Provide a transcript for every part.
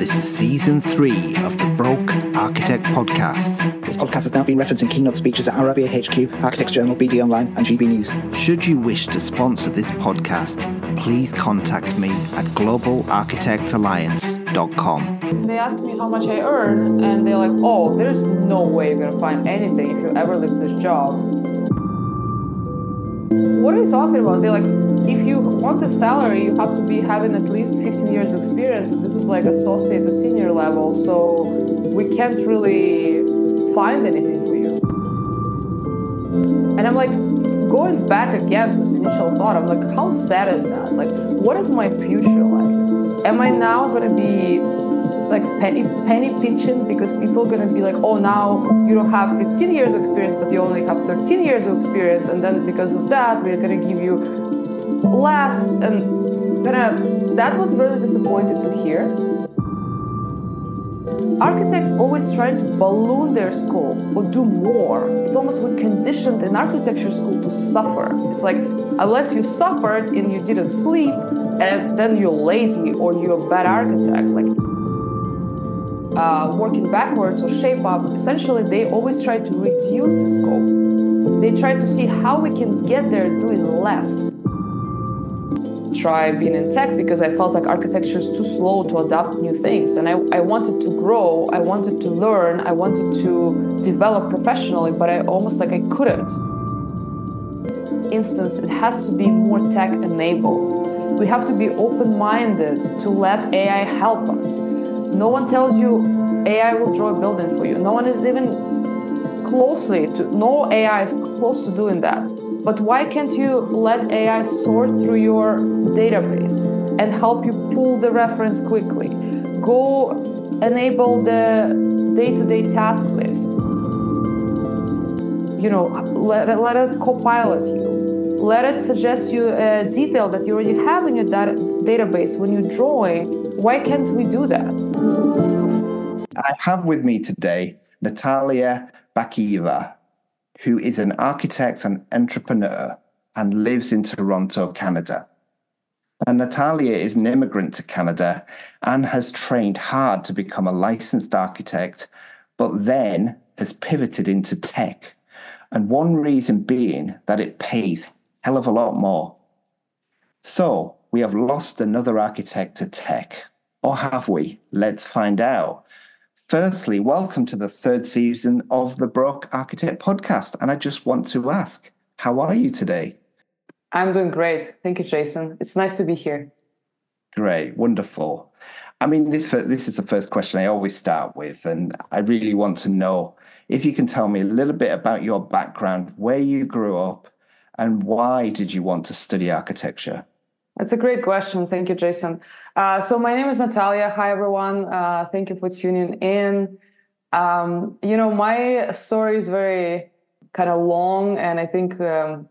This is season three of the Broke Architect podcast. This podcast has now been referenced in keynote speeches at RIBA HQ, Architects Journal, BD Online, and GB News. Should you wish to sponsor this podcast, please contact me at globalarchitectalliance.com. They asked me how much I earn, and they're like, oh, there's no way you're gonna find anything if you ever leave this job. What are you talking about? They're like, if you want the salary, you have to be having at least 15 years of experience. This is like associate to senior level, so we can't really find anything for you. And I'm like, going back again to this initial thought, I'm like, how sad is that? Like, what is my future like? Am I now gonna be like penny penny pinching because people are gonna be like, oh, now you don't have 15 years of experience, but you only have 13 years of experience, and then because of that, we're gonna give you less. And gonna uh, that was really disappointing to hear. Architects always try to balloon their scope or do more. It's almost we're conditioned in architecture school to suffer. It's like unless you suffered and you didn't sleep, and then you're lazy or you're a bad architect. Like uh, working backwards or shape up, essentially they always try to reduce the scope. They try to see how we can get there doing less. Try being in tech because I felt like architecture is too slow to adapt new things. And I, I wanted to grow, I wanted to learn, I wanted to develop professionally, but I almost like I couldn't. Instance, it has to be more tech enabled. We have to be open minded to let AI help us no one tells you AI will draw a building for you. No one is even closely to, no AI is close to doing that. But why can't you let AI sort through your database and help you pull the reference quickly? Go enable the day to day task list. You know, let, let it co pilot you. Let it suggest you a detail that you already have in your data, database when you're drawing why can't we do that? I have with me today Natalia Bakaeva, who is an architect and entrepreneur and lives in Toronto, Canada. And Natalia is an immigrant to Canada and has trained hard to become a licensed architect, but then has pivoted into tech. And one reason being that it pays hell of a lot more. So we have lost another architect to tech. Or have we? Let's find out. Firstly, welcome to the third season of the Broke Architect podcast. And I just want to ask, how are you today? I'm doing great. Thank you, Jason. It's nice to be here. Great, wonderful. I mean, this this is the first question I always start with, and I really want to know if you can tell me a little bit about your background, where you grew up, and why did you want to study architecture? That's a great question. Thank you, Jason. Uh, so my name is Natalia. Hi, everyone. Uh, thank you for tuning in. Um, you know, my story is very kind of long and I think um,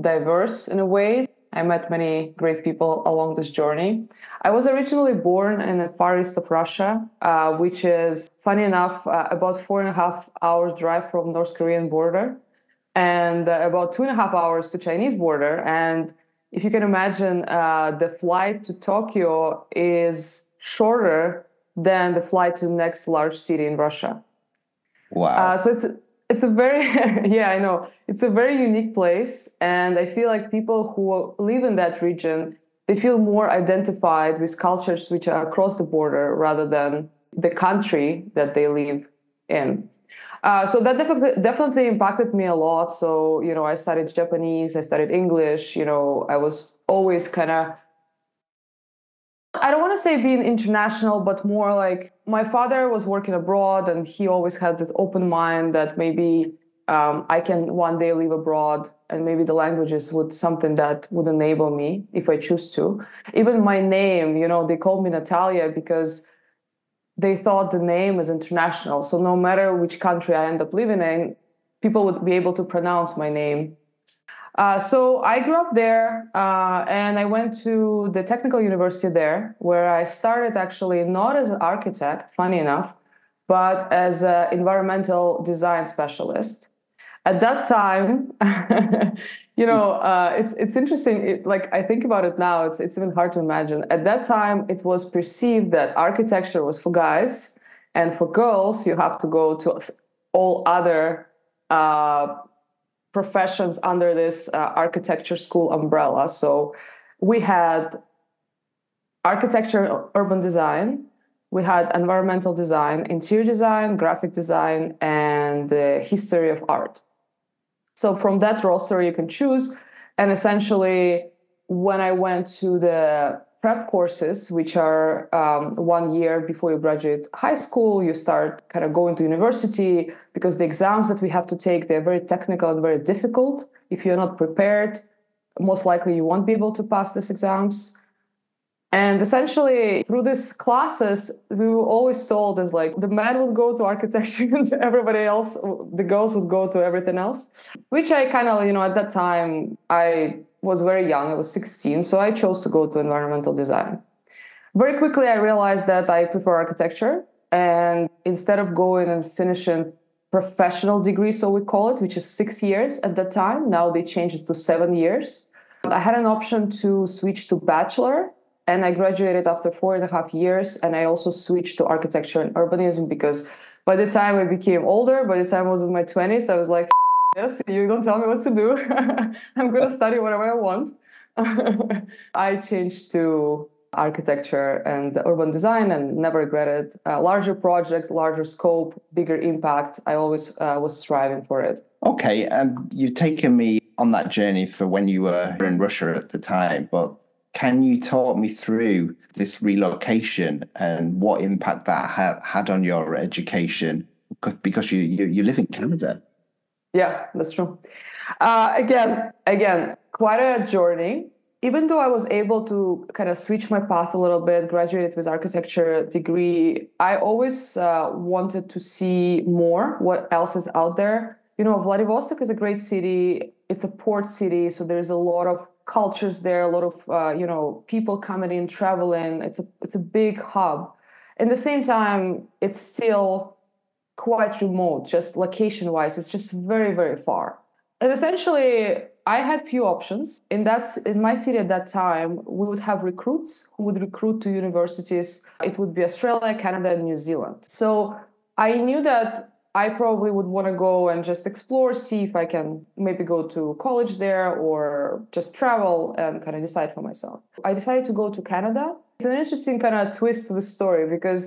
diverse in a way. I met many great people along this journey. I was originally born in the far east of Russia, uh, which is, funny enough, uh, about four and a half hours drive from North Korean border and uh, about two and a half hours to Chinese border. And if you can imagine, uh, the flight to Tokyo is shorter than the flight to the next large city in Russia. Wow! Uh, so it's it's a very yeah I know it's a very unique place, and I feel like people who live in that region they feel more identified with cultures which are across the border rather than the country that they live in. Uh, so that definitely definitely impacted me a lot. So you know, I studied Japanese, I studied English. You know, I was always kind of I don't want to say being international, but more like my father was working abroad, and he always had this open mind that maybe um, I can one day live abroad, and maybe the languages would something that would enable me if I choose to. Even my name, you know, they called me Natalia because they thought the name is international. So no matter which country I end up living in, people would be able to pronounce my name. Uh, so I grew up there uh, and I went to the technical university there where I started actually not as an architect, funny enough, but as an environmental design specialist. At that time, you know, uh, it's it's interesting. It, like I think about it now, it's it's even hard to imagine. At that time, it was perceived that architecture was for guys, and for girls, you have to go to all other uh, professions under this uh, architecture school umbrella. So we had architecture, urban design. We had environmental design, interior design, graphic design, and the history of art. So from that roster, you can choose. And essentially, when I went to the prep courses, which are um, one year before you graduate high school, you start kind of going to university because the exams that we have to take they're very technical and very difficult. If you're not prepared, most likely you won't be able to pass these exams. And essentially, through these classes, we were always told as like the man would go to architecture and everybody else, the girls would go to everything else. Which I kind of, you know, at that time, I was very young. I was 16, so I chose to go to environmental design. Very quickly, I realized that I prefer architecture. And instead of going and finishing professional degree, so we call it, which is six years at that time, now they changed it to seven years. I had an option to switch to bachelor and I graduated after four and a half years. And I also switched to architecture and urbanism because by the time I became older, by the time I was in my 20s, I was like, yes, you don't tell me what to do. I'm going to study whatever I want. I changed to architecture and urban design and never regretted a larger project larger scope bigger impact i always uh, was striving for it okay um, you've taken me on that journey for when you were in russia at the time but can you talk me through this relocation and what impact that had, had on your education? Because you, you, you live in Canada. Yeah, that's true. Uh, again, again, quite a journey. Even though I was able to kind of switch my path a little bit, graduated with architecture degree, I always uh, wanted to see more. What else is out there? You know, Vladivostok is a great city. It's a port city, so there's a lot of cultures there, a lot of uh, you know people coming in, traveling. It's a it's a big hub. At the same time, it's still quite remote, just location wise. It's just very very far. And essentially, I had few options. In that in my city at that time, we would have recruits who would recruit to universities. It would be Australia, Canada, and New Zealand. So I knew that I probably would want to go and just explore, see if I can maybe go to college there or just travel and kind of decide for myself. I decided to go to Canada. It's an interesting kind of twist to the story because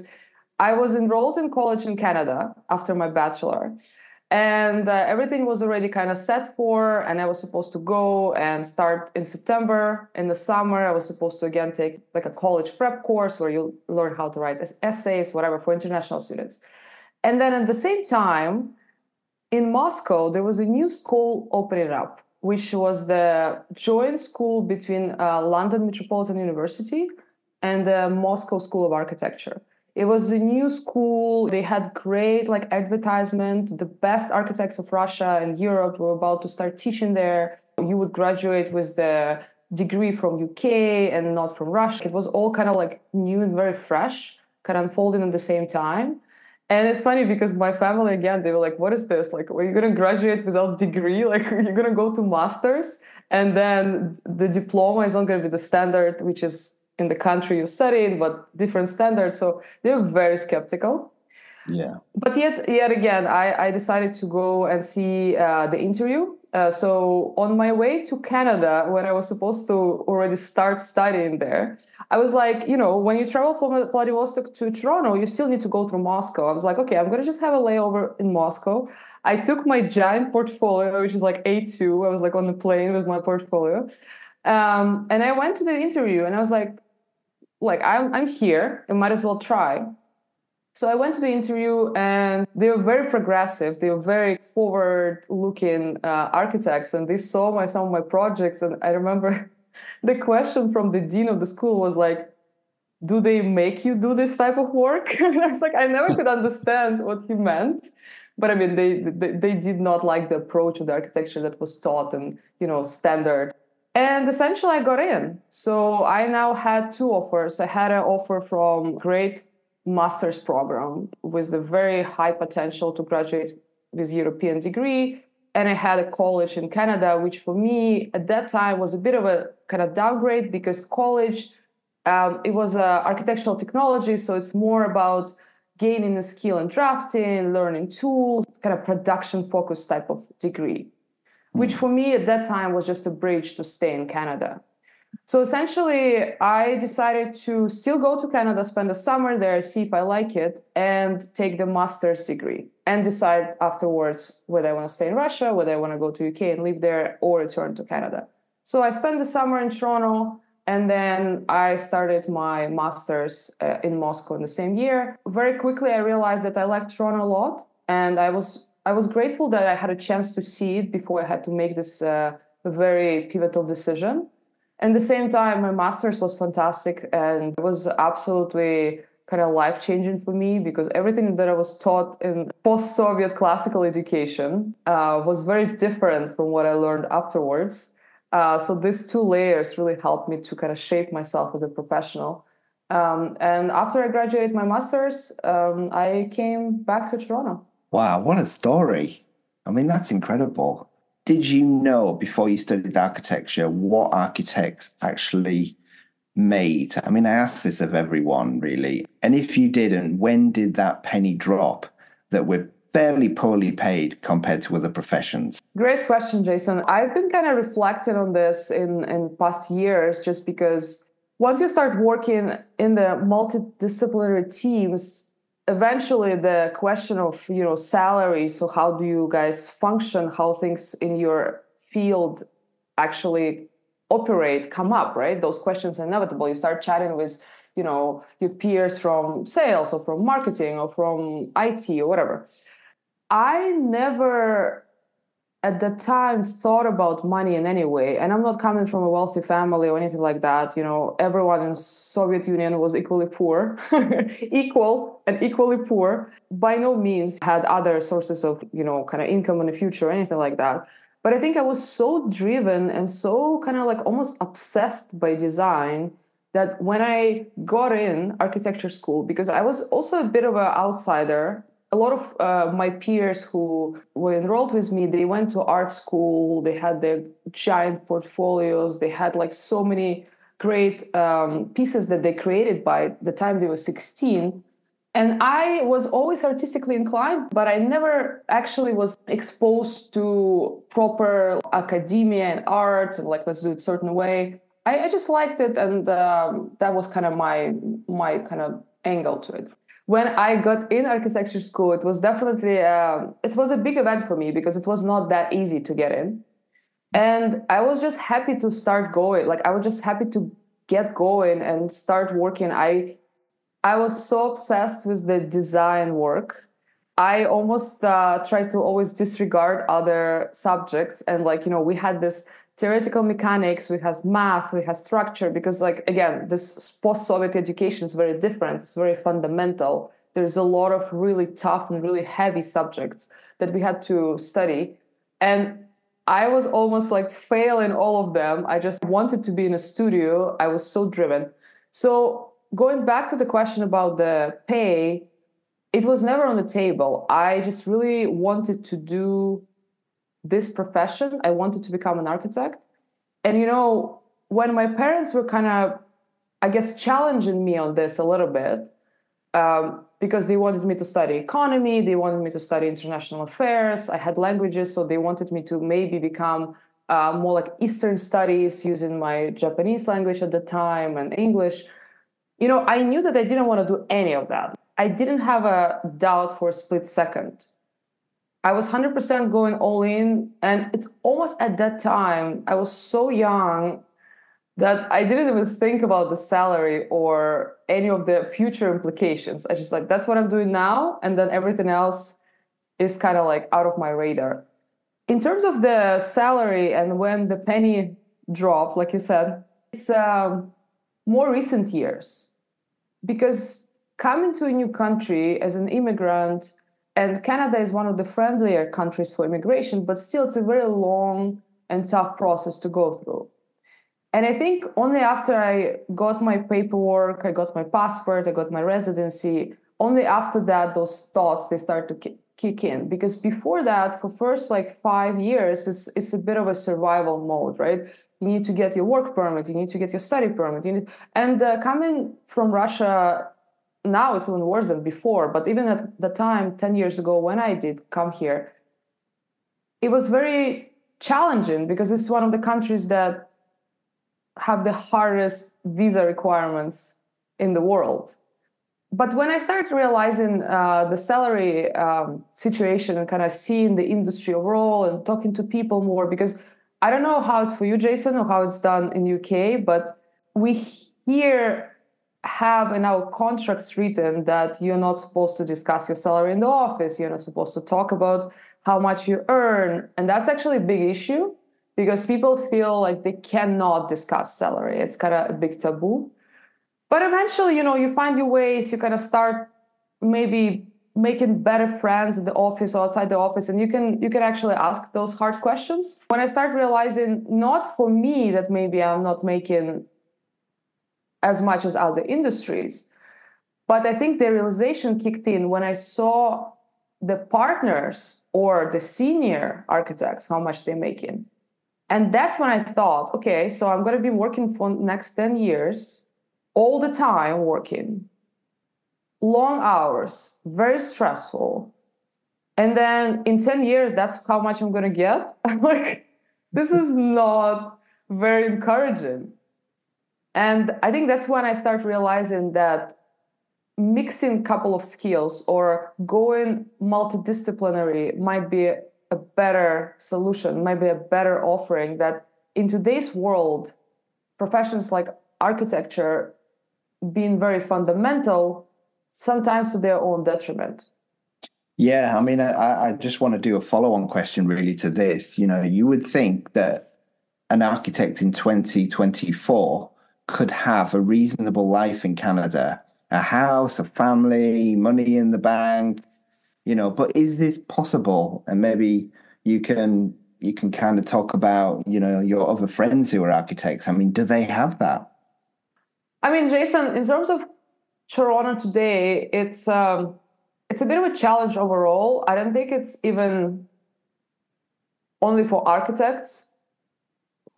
I was enrolled in college in Canada after my bachelor. And uh, everything was already kind of set for, and I was supposed to go and start in September. In the summer, I was supposed to again take like a college prep course where you learn how to write essays, whatever, for international students. And then at the same time, in Moscow, there was a new school opening up, which was the joint school between uh, London Metropolitan University and the Moscow School of Architecture. It was a new school. They had great like advertisement. The best architects of Russia and Europe were about to start teaching there. You would graduate with the degree from UK and not from Russia. It was all kind of like new and very fresh, kind of unfolding at the same time. And it's funny because my family again, they were like, "What is this? Like, are you gonna graduate without degree? Like, you're gonna go to masters, and then the diploma is not gonna be the standard, which is in the country you studied, but different standards." So they're very skeptical. Yeah. But yet, yet again, I, I decided to go and see uh, the interview uh, so on my way to Canada, when I was supposed to already start studying there, I was like, you know, when you travel from Vladivostok to Toronto, you still need to go through Moscow. I was like, okay, I'm gonna just have a layover in Moscow. I took my giant portfolio, which is like A2. I was like on the plane with my portfolio, um, and I went to the interview, and I was like, like I'm I'm here, I might as well try. So I went to the interview and they were very progressive. They were very forward looking uh, architects and they saw my, some of my projects. And I remember the question from the dean of the school was like, do they make you do this type of work? and I was like, I never could understand what he meant. But I mean, they, they, they did not like the approach of the architecture that was taught and, you know, standard. And essentially I got in. So I now had two offers. I had an offer from great master's program with a very high potential to graduate with European degree. And I had a college in Canada, which for me at that time was a bit of a kind of downgrade because college um, it was uh, architectural technology, so it's more about gaining a skill in drafting, learning tools, kind of production focused type of degree, which for me at that time was just a bridge to stay in Canada. So essentially, I decided to still go to Canada, spend the summer there, see if I like it, and take the master's degree and decide afterwards whether I want to stay in Russia, whether I want to go to UK and live there, or return to Canada. So I spent the summer in Toronto, and then I started my master's uh, in Moscow in the same year. Very quickly, I realized that I liked Toronto a lot, and I was I was grateful that I had a chance to see it before I had to make this uh, very pivotal decision. At the same time, my master's was fantastic and it was absolutely kind of life changing for me because everything that I was taught in post Soviet classical education uh, was very different from what I learned afterwards. Uh, so these two layers really helped me to kind of shape myself as a professional. Um, and after I graduated my master's, um, I came back to Toronto. Wow, what a story! I mean, that's incredible did you know before you studied architecture what architects actually made? I mean, I ask this of everyone really. And if you didn't, when did that penny drop that we're fairly poorly paid compared to other professions? Great question, Jason. I've been kind of reflecting on this in, in past years just because once you start working in the multidisciplinary teams, eventually the question of you know salary so how do you guys function how things in your field actually operate come up right? Those questions are inevitable. You start chatting with you know your peers from sales or from marketing or from it or whatever. I never at the time thought about money in any way. And i'm not coming from a wealthy family or anything like that you know. Everyone in soviet union was equally poor equal and equally poor. By no means had other sources of you know kind of income in the future or anything like that. But i think i was so driven and so kind of like almost obsessed by design that when i got in architecture school because i was also a bit of an outsider a lot of uh, my peers who were enrolled with me they went to art school they had their giant portfolios they had like so many great um, pieces that they created by the time they were 16 and i was always artistically inclined but i never actually was exposed to proper academia and art and like let's do it certain way. I, I just liked it and um, that was kind of my my kind of angle to it when I got in architecture school, it was definitely um, it was a big event for me because it was not that easy to get in, and I was just happy to start going. Like I was just happy to get going and start working. I I was so obsessed with the design work. I almost uh, tried to always disregard other subjects, and like you know, we had this theoretical mechanics we have math we have structure because like again this post-soviet education is very different it's very fundamental. There's a lot of really tough and really heavy subjects that we had to study. And i was almost like failing all of them. I just wanted to be in a studio. I was so driven. So going back to the question about the pay it was never on the table. I just really wanted to do this profession. I wanted to become an architect. And, you know, when my parents were kind of, I guess, challenging me on this a little bit, um, because they wanted me to study economy, they wanted me to study international affairs. I had languages, so they wanted me to maybe become uh, more like Eastern studies using my Japanese language at the time and English. You know, I knew that I didn't want to do any of that. I didn't have a doubt for a split second I was 100% going all in. And it's almost at that time, I was so young that I didn't even think about the salary or any of the future implications. I just like, that's what I'm doing now. And then everything else is kind of like out of my radar. In terms of the salary and when the penny dropped, like you said, it's um, more recent years because coming to a new country as an immigrant and Canada is one of the friendlier countries for immigration, but still it's a very long and tough process to go through. And I think only after I got my paperwork, I got my passport, I got my residency, only after that those thoughts they start to kick in because before that for first like five years it's, it's a bit of a survival mode right you need to get your work permit you need to get your study permit you need, and uh, coming from russia now it's even worse than before but even at the time 10 years ago when i did come here it was very challenging because it's one of the countries that have the hardest visa requirements in the world. But when I started realizing uh, the salary um, situation and kind of seeing the industry overall and talking to people more, because I don't know how it's for you, Jason, or how it's done in UK, but we here have in our contracts written that you're not supposed to discuss your salary in the office. You're not supposed to talk about how much you earn, and that's actually a big issue because people feel like they cannot discuss salary. It's kind of a big taboo but eventually you know you find your ways you kind of start maybe making better friends in the office or outside the office and you can you can actually ask those hard questions when i start realizing not for me that maybe i'm not making as much as other industries but i think the realization kicked in when i saw the partners or the senior architects how much they're making and that's when i thought okay so i'm going to be working for next 10 years all the time working, long hours, very stressful. And then in 10 years, that's how much I'm going to get. I'm like, this is not very encouraging. And I think that's when I start realizing that mixing couple of skills or going multidisciplinary might be a better solution, might be a better offering that in today's world, professions like architecture being very fundamental, sometimes to their own detriment. Yeah, I mean, I, I just want to do a follow on question really to this. You know, you would think that an architect in 2024 could have a reasonable life in Canada, a house, a family, money in the bank, you know, but is this possible? And maybe you can you can kind of talk about, you know, your other friends who are architects. I mean, do they have that? I mean, Jason, in terms of Toronto today, it's um, it's a bit of a challenge overall. I don't think it's even only for architects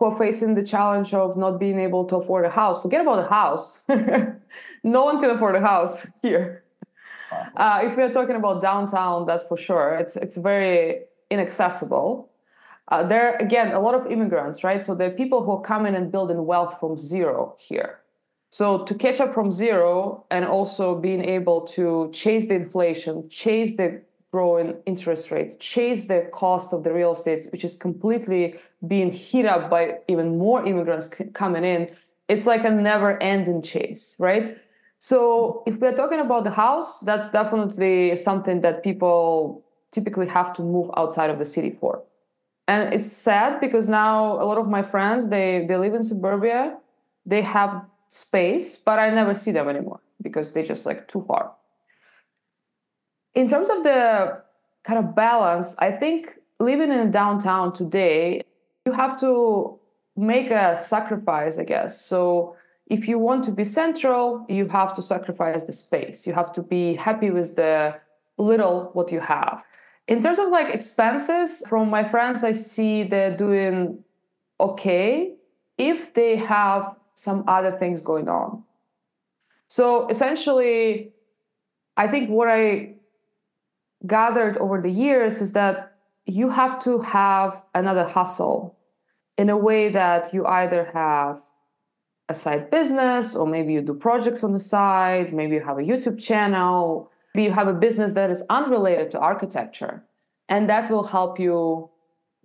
who are facing the challenge of not being able to afford a house. Forget about a house. no one can afford a house here. Uh, if we're talking about downtown, that's for sure. It's it's very inaccessible. Uh, there are, again a lot of immigrants, right? So there are people who are coming and building wealth from zero here. So to catch up from zero and also being able to chase the inflation, chase the growing interest rates, chase the cost of the real estate, which is completely being hit up by even more immigrants c- coming in, it's like a never ending chase, right? So if we're talking about the house, that's definitely something that people typically have to move outside of the city for. And it's sad because now a lot of my friends, they, they live in suburbia, they have space, but I never see them anymore because they're just like too far. In terms of the kind of balance, I think living in downtown today, you have to make a sacrifice, I guess. So if you want to be central, you have to sacrifice the space. You have to be happy with the little what you have. In terms of like expenses, from my friends, I see they're doing okay if they have some other things going on. So essentially, I think what I gathered over the years is that you have to have another hustle in a way that you either have a side business or maybe you do projects on the side, maybe you have a YouTube channel, maybe you have a business that is unrelated to architecture. And that will help you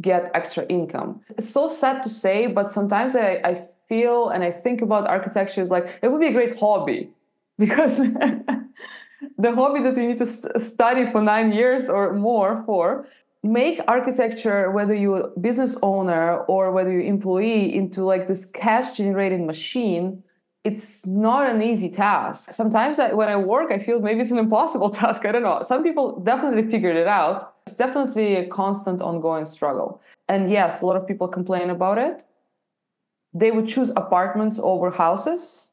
get extra income. It's so sad to say, but sometimes I, I feel and I think about architecture is like it would be a great hobby because the hobby that you need to st- study for nine years or more for make architecture whether you're a business owner or whether you're employee into like this cash generating machine. It's not an easy task. Sometimes I, when i work i feel maybe it's an impossible task. I don't know. Some people definitely figured it out. It's definitely a constant ongoing struggle. And yes a lot of people complain about it. They would choose apartments over houses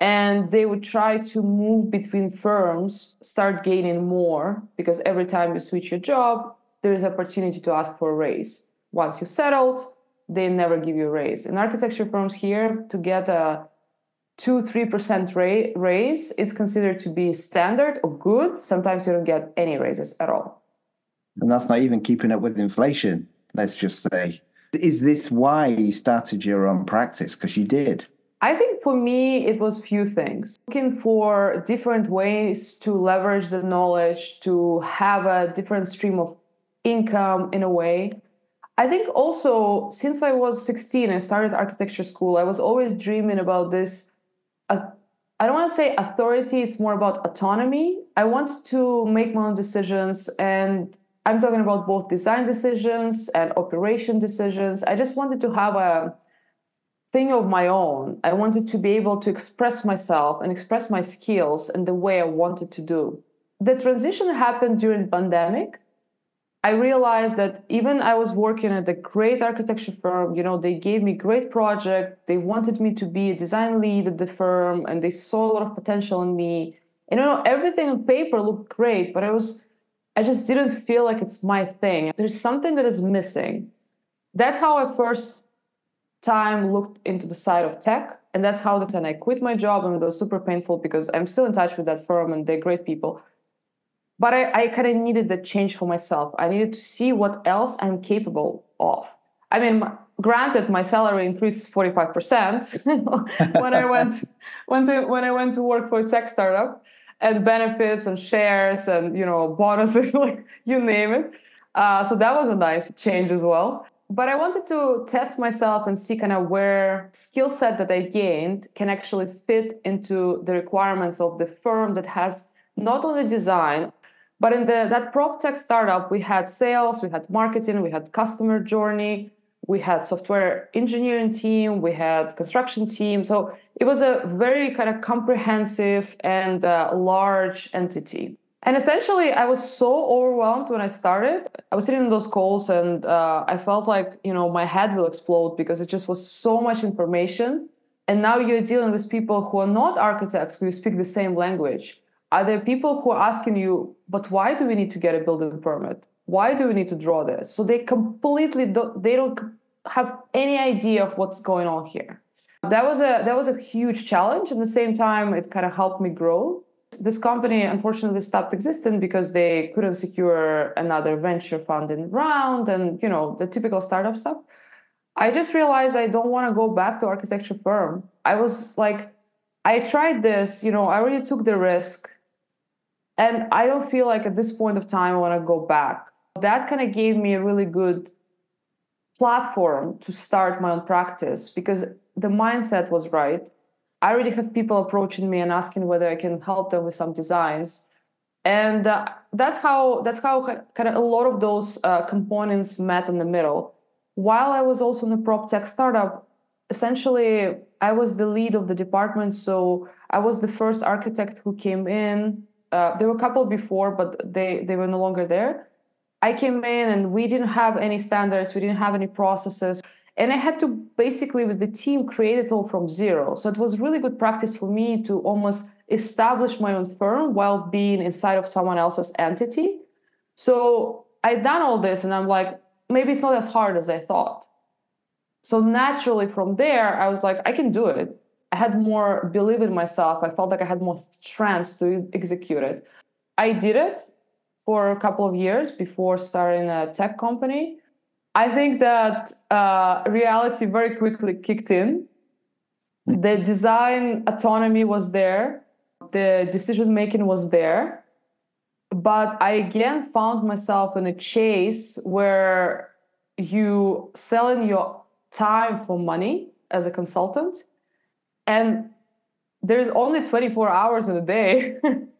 and they would try to move between firms, start gaining more because every time you switch your job, there is opportunity to ask for a raise. Once you settled, they never give you a raise. In architecture firms here, to get a two three percent raise is considered to be standard or good. Sometimes you don't get any raises at all. And that's not even keeping up with inflation. Let's just say. Is this why you started your own practice? Because you did. I think for me, it was few things. Looking for different ways to leverage the knowledge, to have a different stream of income in a way. I think also since I was 16 I started architecture school, I was always dreaming about this. Uh, I don't want to say authority, it's more about autonomy. I wanted to make my own decisions, and I'm talking about both design decisions and operation decisions. I just wanted to have a thing of my own. I wanted to be able to express myself and express my skills in the way I wanted to do. The transition happened during pandemic I realized that even I was working at a great architecture firm, you know, they gave me great project. They wanted me to be a design lead at the firm and they saw a lot of potential in me. And you know, everything on paper looked great, but I was I just didn't feel like it's my thing. There's something that is missing. That's how I first time looked into the side of tech. And that's how then I quit my job and it was super painful because I'm still in touch with that firm and they're great people but I, I kind of needed the change for myself. I needed to see what else I'm capable of. I mean, granted, my salary increased 45% when I went, went to, when I went to work for a tech startup and benefits and shares and, you know, bonuses, like you name it. Uh, so that was a nice change as well. But I wanted to test myself and see kind of where skill set that I gained can actually fit into the requirements of the firm that has not only design but in the that prop tech startup, we had sales, we had marketing, we had customer journey, we had software engineering team, we had construction team. So it was a very kind of comprehensive and uh, large entity. And essentially, I was so overwhelmed when I started. I was sitting in those calls, and uh, I felt like you know my head will explode because it just was so much information. And now you're dealing with people who are not architects who speak the same language. Are there people who are asking you but why do we need to get a building permit? Why do we need to draw this? So they completely don't, they don't have any idea of what's going on here. That was a that was a huge challenge. At the same time it kind of helped me grow this company unfortunately stopped existing because they couldn't secure another venture funding round and you know the typical startup stuff i just realized i don't want to go back to architecture firm i was like i tried this you know i already took the risk and I don't feel like at this point of time I want to go back. That kind of gave me a really good platform to start my own practice because the mindset was right. I already have people approaching me and asking whether I can help them with some designs. And uh, that's how that's how kind of a lot of those uh, components met in the middle. While I was also in a prop tech startup, essentially I was the lead of the department, so I was the first architect who came in uh, there were a couple before, but they they were no longer there. I came in and we didn't have any standards, we didn't have any processes, and I had to basically with the team create it all from zero. So it was really good practice for me to almost establish my own firm while being inside of someone else's entity. So I'd done all this, and I'm like, maybe it's not as hard as I thought. So naturally from there, I was like, I can do it. I had more belief in myself. I felt like I had more strength to execute it. I did it for a couple of years before starting a tech company. I think that uh, reality very quickly kicked in. The design autonomy was there, the decision making was there. But I again found myself in a chase where you selling your time for money as a consultant and there's only 24 hours in a day.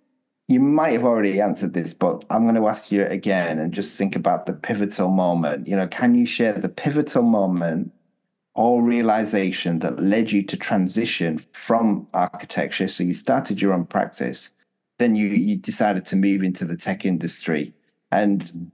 you might have already answered this, but I'm going to ask you again and just think about the pivotal moment. You know, can you share the pivotal moment or realization that led you to transition from architecture? So you started your own practice, then you, you decided to move into the tech industry. And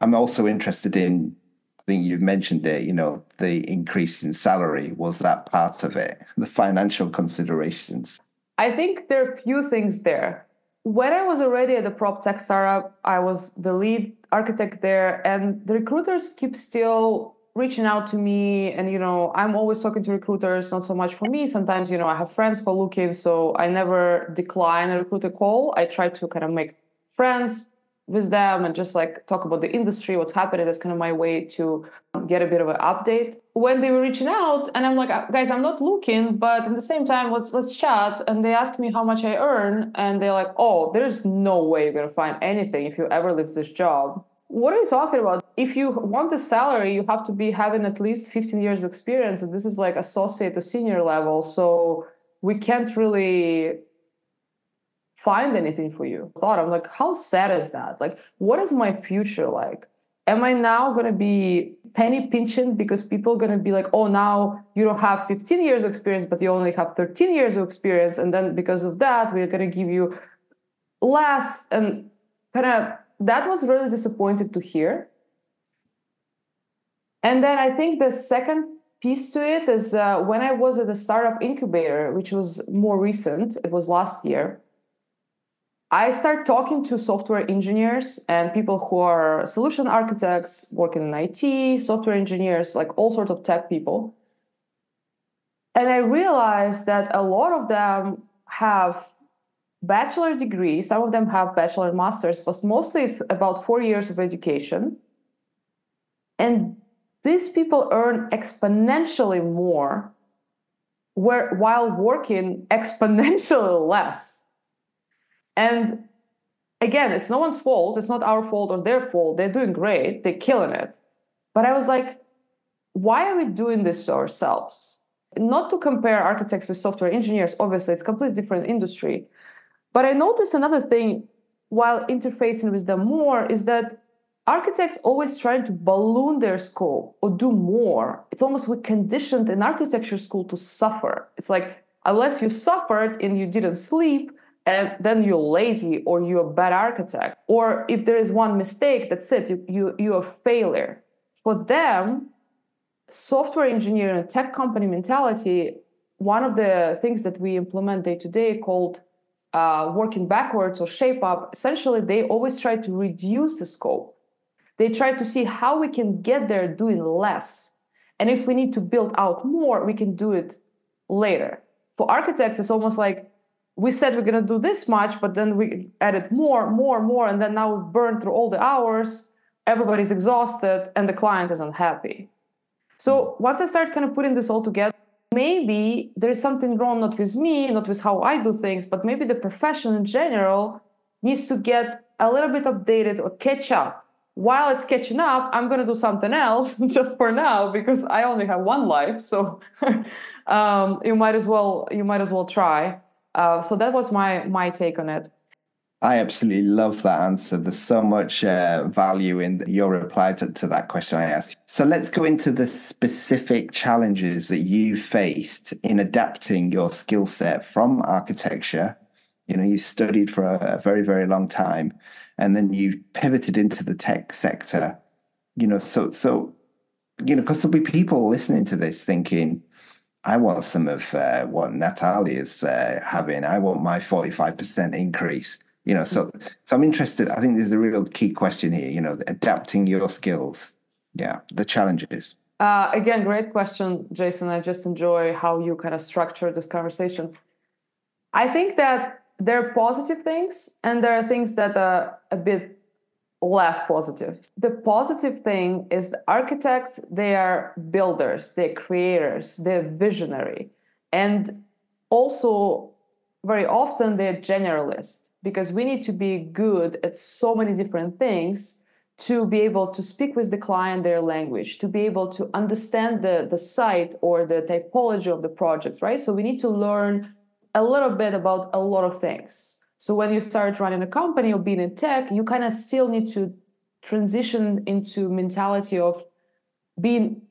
I'm also interested in I think you've mentioned it, you know, the increase in salary was that part of it, the financial considerations. I think there are a few things there. When I was already at the prop tech startup, I was the lead architect there, and the recruiters keep still reaching out to me and you know i'm always talking to recruiters not so much for me. Sometimes you know i have friends are looking so i never decline a recruiter call. I try to kind of make friends with them and just like talk about the industry what's happening that's kind of my way to um, get a bit of an update. When they were reaching out and i'm like uh, guys i'm not looking but at the same time let's let's chat and they asked me how much i earn and they're like oh there's no way you're to find anything if you ever leave this job. What are you talking about? If you want the salary you have to be having at least 15 years of experience and this is like associate to senior level so we can't really find anything for you thought i'm like how sad is that like what is my future like am i now to be penny pinching because people are to be like oh now you don't have 15 years of experience but you only have 13 years of experience and then because of that we're to give you less and kind of that was really disappointed to hear. And then I think the second piece to it is uh, when I was at the startup incubator, which was more recent, it was last year. I started talking to software engineers and people who are solution architects, working in IT, software engineers, like all sorts of tech people. And I realized that a lot of them have bachelor degree. Some of them have bachelor and masters, but mostly it's about four years of education. And these people earn exponentially more where, while working exponentially less. And again, it's no one's fault. It's not our fault or their fault. They're doing great. They're killing it. But I was like, why are we doing this to ourselves? Not to compare architects with software engineers, obviously, it's a completely different industry. But I noticed another thing while interfacing with them more is that architects always try to balloon their scope or do more. It's almost we conditioned in architecture school to suffer. It's like unless you suffered and you didn't sleep, and then you're lazy or you're a bad architect. Or if there is one mistake, that's it, you, you, you're a failure. For them, software engineering tech company mentality, one of the things that we implement day to day called uh, working backwards or shape up, essentially they always try to reduce the scope. They try to see how we can get there doing less. And if we need to build out more, we can do it later. For architects, it's almost like we said we're going to do this much, but then we added more, more, more, and then now we burn through all the hours. Everybody's exhausted, and the client is unhappy. So once I start kind of putting this all together, maybe there's something wrong not with me not with how i do things but maybe the profession in general needs to get a little bit updated or catch up while it's catching up i'm going to do something else just for now because i only have one life so um, you might as well you might as well try uh, so that was my my take on it I absolutely love that answer. There's so much uh, value in your reply to, to that question I asked. So let's go into the specific challenges that you faced in adapting your skill set from architecture. You know, you studied for a, a very, very long time, and then you pivoted into the tech sector. You know, so so you know, because there'll be people listening to this thinking, I want some of uh, what Natalia's uh, having. I want my 45% increase you know so so i'm interested. I think there's a real key question here you know adapting your skills. Yeah the challenges. Uh, again great question jason. I just enjoy how you kind of structure this conversation. I think that there are positive things and there are things that are a bit less positive. The positive thing is the architects they are builders they're creators they're visionary. And also very often they're generalists because we need to be good at so many different things to be able to speak with the client their language to be able to understand the, the site or the typology of the project right? So we need to learn a little bit about a lot of things so when you start running a company or being in tech you kind of still need to transition into mentality of being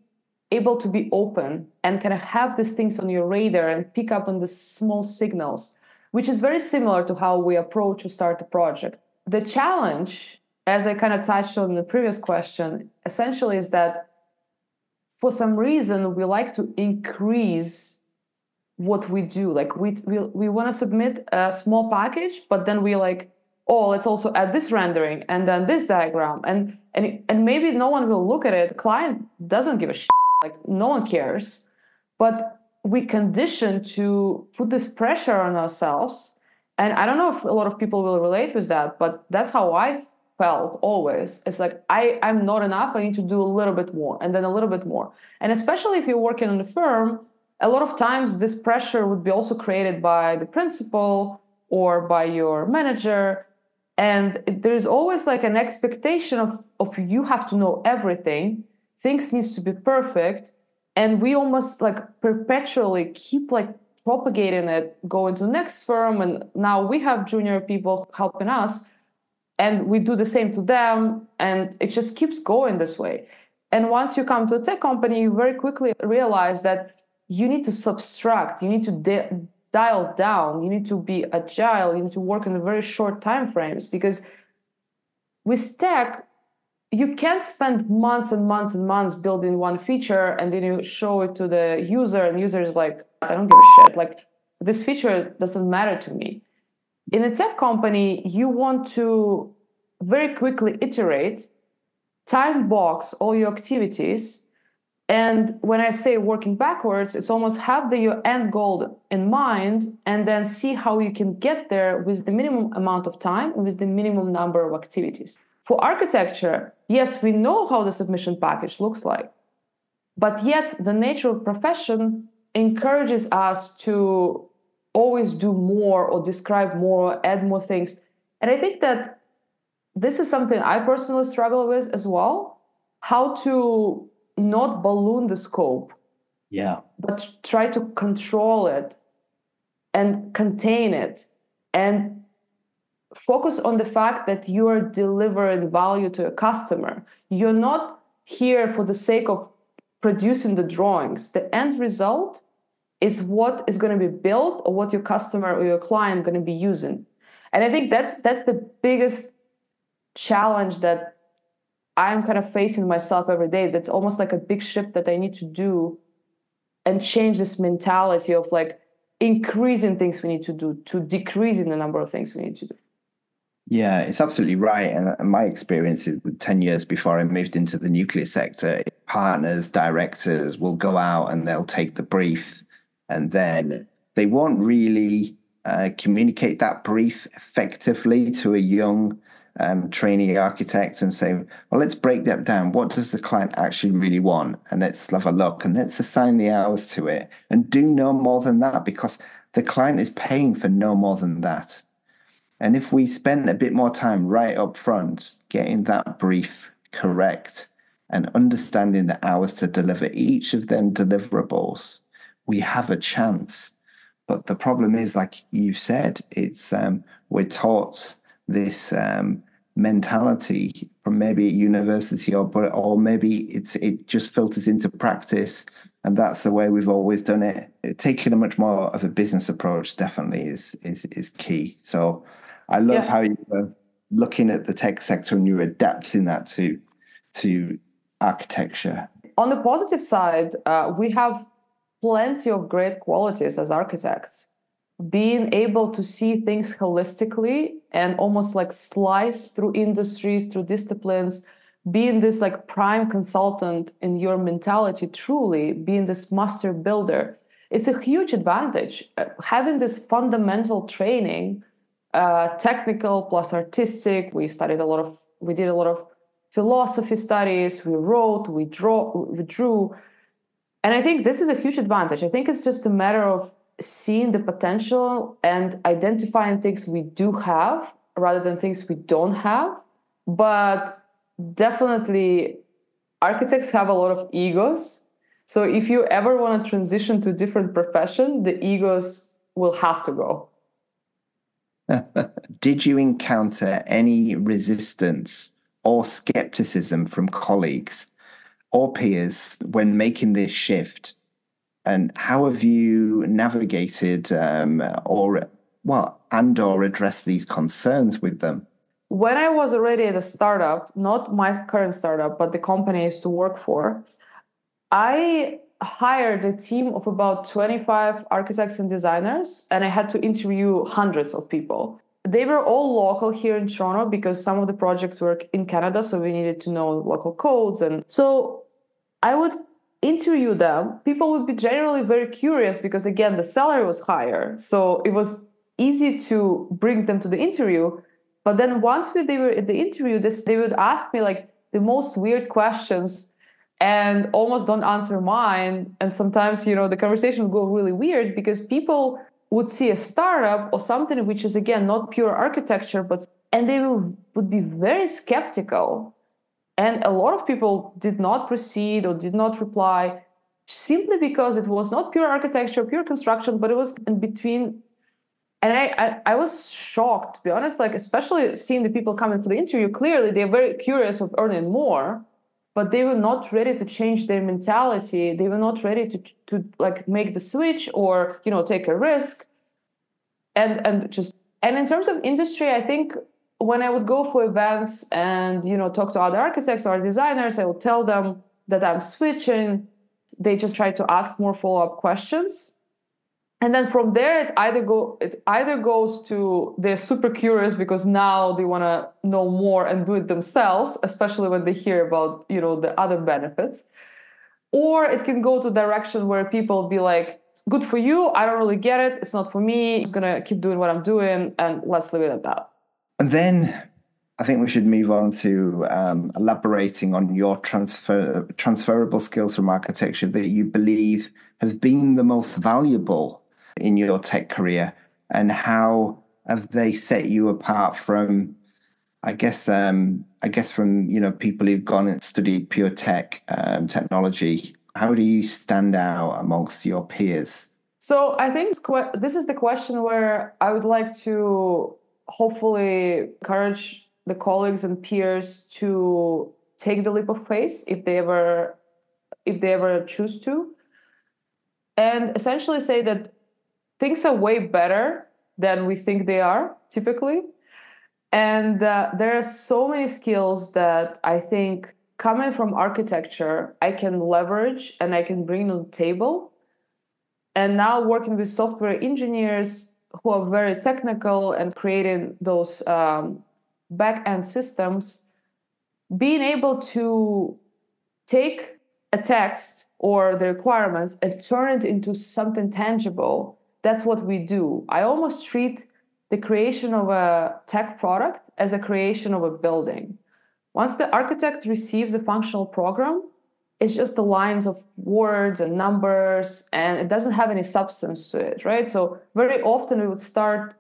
able to be open and kind of have these things on your radar and pick up on the small signals which is very similar to how we approach to start a project. The challenge, as I kind of touched on the previous question, essentially is that for some reason we like to increase what we do. Like we we, we want to submit a small package but then we like oh let's also add this rendering and then this diagram. And and and maybe no one will look at it. The client doesn't give a shit. Like no one cares. But we condition to put this pressure on ourselves. And i don't know if a lot of people will relate with that but that's how i felt always. It's like i i'm not enough. I need to do a little bit more and then a little bit more. And especially if you're working in a firm a lot of times this pressure would be also created by the principal or by your manager. And there's always like an expectation of of you have to know everything. Things needs to be perfect. And we almost like perpetually keep like propagating it go into the next firm. And now we have junior people helping us. And we do the same to them. And it just keeps going this way. And once you come to a tech company you very quickly realize that you need to subtract you need to di- dial down you need to be agile you need to work in very short time frames because with tech you can't spend months and months and months building one feature and then you show it to the user and user is like i don't give a shit like this feature doesn't matter to me in a tech company, you want to very quickly iterate, time box all your activities. And when I say working backwards, it's almost have the, your end goal in mind and then see how you can get there with the minimum amount of time and with the minimum number of activities. For architecture, yes, we know how the submission package looks like, but yet the nature of profession encourages us to always do more or describe more, add more things. And I think that this is something I personally struggle with as well. How to not balloon the scope. Yeah. But try to control it and contain it and focus on the fact that you are delivering value to a customer. You're not here for the sake of producing the drawings. The end result is what is going to be built or what your customer or your client going to be using and i think that's that's the biggest challenge that i'm kind of facing myself every day that's almost like a big shift that i need to do and change this mentality of like increasing things we need to do to decreasing the number of things we need to do yeah, it's absolutely right. And my experience with 10 years before I moved into the nuclear sector, partners, directors will go out and they'll take the brief and then they won't really uh, communicate that brief effectively to a young um, trainee architects and say, well, let's break that down. What does the client actually really want? And let's have a look and let's assign the hours to it and do no more than that because the client is paying for no more than that. And if we spend a bit more time right up front getting that brief correct and understanding the hours to deliver each of them deliverables, we have a chance. But the problem is, like you've said, it's um, we're taught this um, mentality from maybe university or but or maybe it's it just filters into practice and that's the way we've always done it. Taking a much more of a business approach definitely is is is key. So I love yeah. how you were looking at the tech sector and you're adapting that to to architecture. On the positive side, uh, we have plenty of great qualities as architects being able to see things holistically and almost like slice through industries through disciplines being this like prime consultant in your mentality truly being this master builder it's a huge advantage uh, having this fundamental training uh, technical plus artistic we studied a lot of we did a lot of philosophy studies we wrote we draw we drew and I think this is a huge advantage. I think it's just a matter of seeing the potential and identifying things we do have rather than things we don't have. But definitely, architects have a lot of egos. So if you ever want to transition to a different profession, the egos will have to go. Did you encounter any resistance or skepticism from colleagues or peers when making this shift? And how have you navigated um, or well, and or addressed these concerns with them? When I was already at a startup, not my current startup, but the company I used to work for, I hired a team of about 25 architects and designers, and I had to interview hundreds of people. They were all local here in Toronto because some of the projects were in Canada, so we needed to know local codes. And so I would interview them. People would be generally very curious because, again, the salary was higher. So it was easy to bring them to the interview. But then once we, they were at the interview, this, they would ask me like the most weird questions and almost don't answer mine. And sometimes, you know, the conversation would go really weird because people would see a startup or something which is again not pure architecture, but and they would be very skeptical. And a lot of people did not proceed or did not reply simply because it was not pure architecture, pure construction, but it was in between. And I, I, I was shocked, to be honest, like especially seeing the people coming for the interview. Clearly, they're very curious of earning more but they were not ready to change their mentality they were not ready to to like make the switch or you know take a risk and and just and in terms of industry i think when i would go for events and you know talk to other architects or designers i would tell them that i'm switching. They just try to ask more follow-up questions. And then from there it either go it either goes to they're super curious because now they want to know more and do it themselves especially when they hear about you know the other benefits. Or it can go to direction where people be like good for you i don't really get it it's not for me i'm just gonna keep doing what i'm doing and let's leave it at that and then I think we should move on to um, elaborating on your transfer transferable skills from architecture that you believe have been the most valuable in your tech career and how have they set you apart from I guess um, I guess from you know people who've gone and studied pure tech um, technology. How do you stand out amongst your peers? So I think this is the question where I would like to hopefully encourage the colleagues and peers to take the leap of faith if they ever if they ever choose to, and essentially say that things are way better than we think they are typically. And uh, there are so many skills that I think coming from architecture, I can leverage and I can bring to the table. And now working with software engineers who are very technical and creating those um, back end systems, being able to take a text or the requirements and turn it into something tangible that's what we do. I almost treat the creation of a tech product as a creation of a building. Once the architect receives a functional program, it's just the lines of words and numbers, and it doesn't have any substance to it, right? So, very often we would start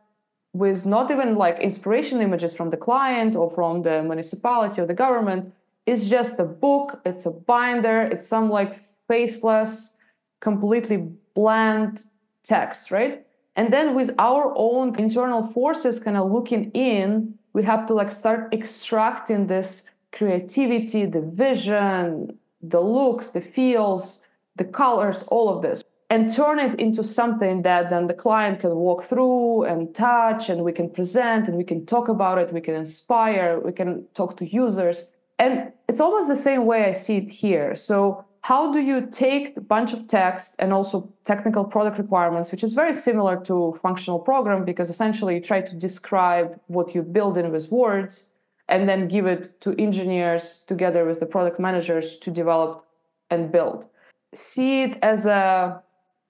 with not even like inspiration images from the client or from the municipality or the government. It's just a book, it's a binder, it's some like faceless, completely bland text, right? And then with our own internal forces kind of looking in, we have to like start extracting this creativity, the vision, the looks, the feels, the colors, all of this, and turn it into something that then the client can walk through and touch, and we can present and we can talk about it, we can inspire, we can talk to users. And it's almost the same way I see it here. So how do you take a bunch of text and also technical product requirements, which is very similar to functional program because essentially you try to describe what you build in with words and then give it to engineers together with the product managers to develop and build. See it as a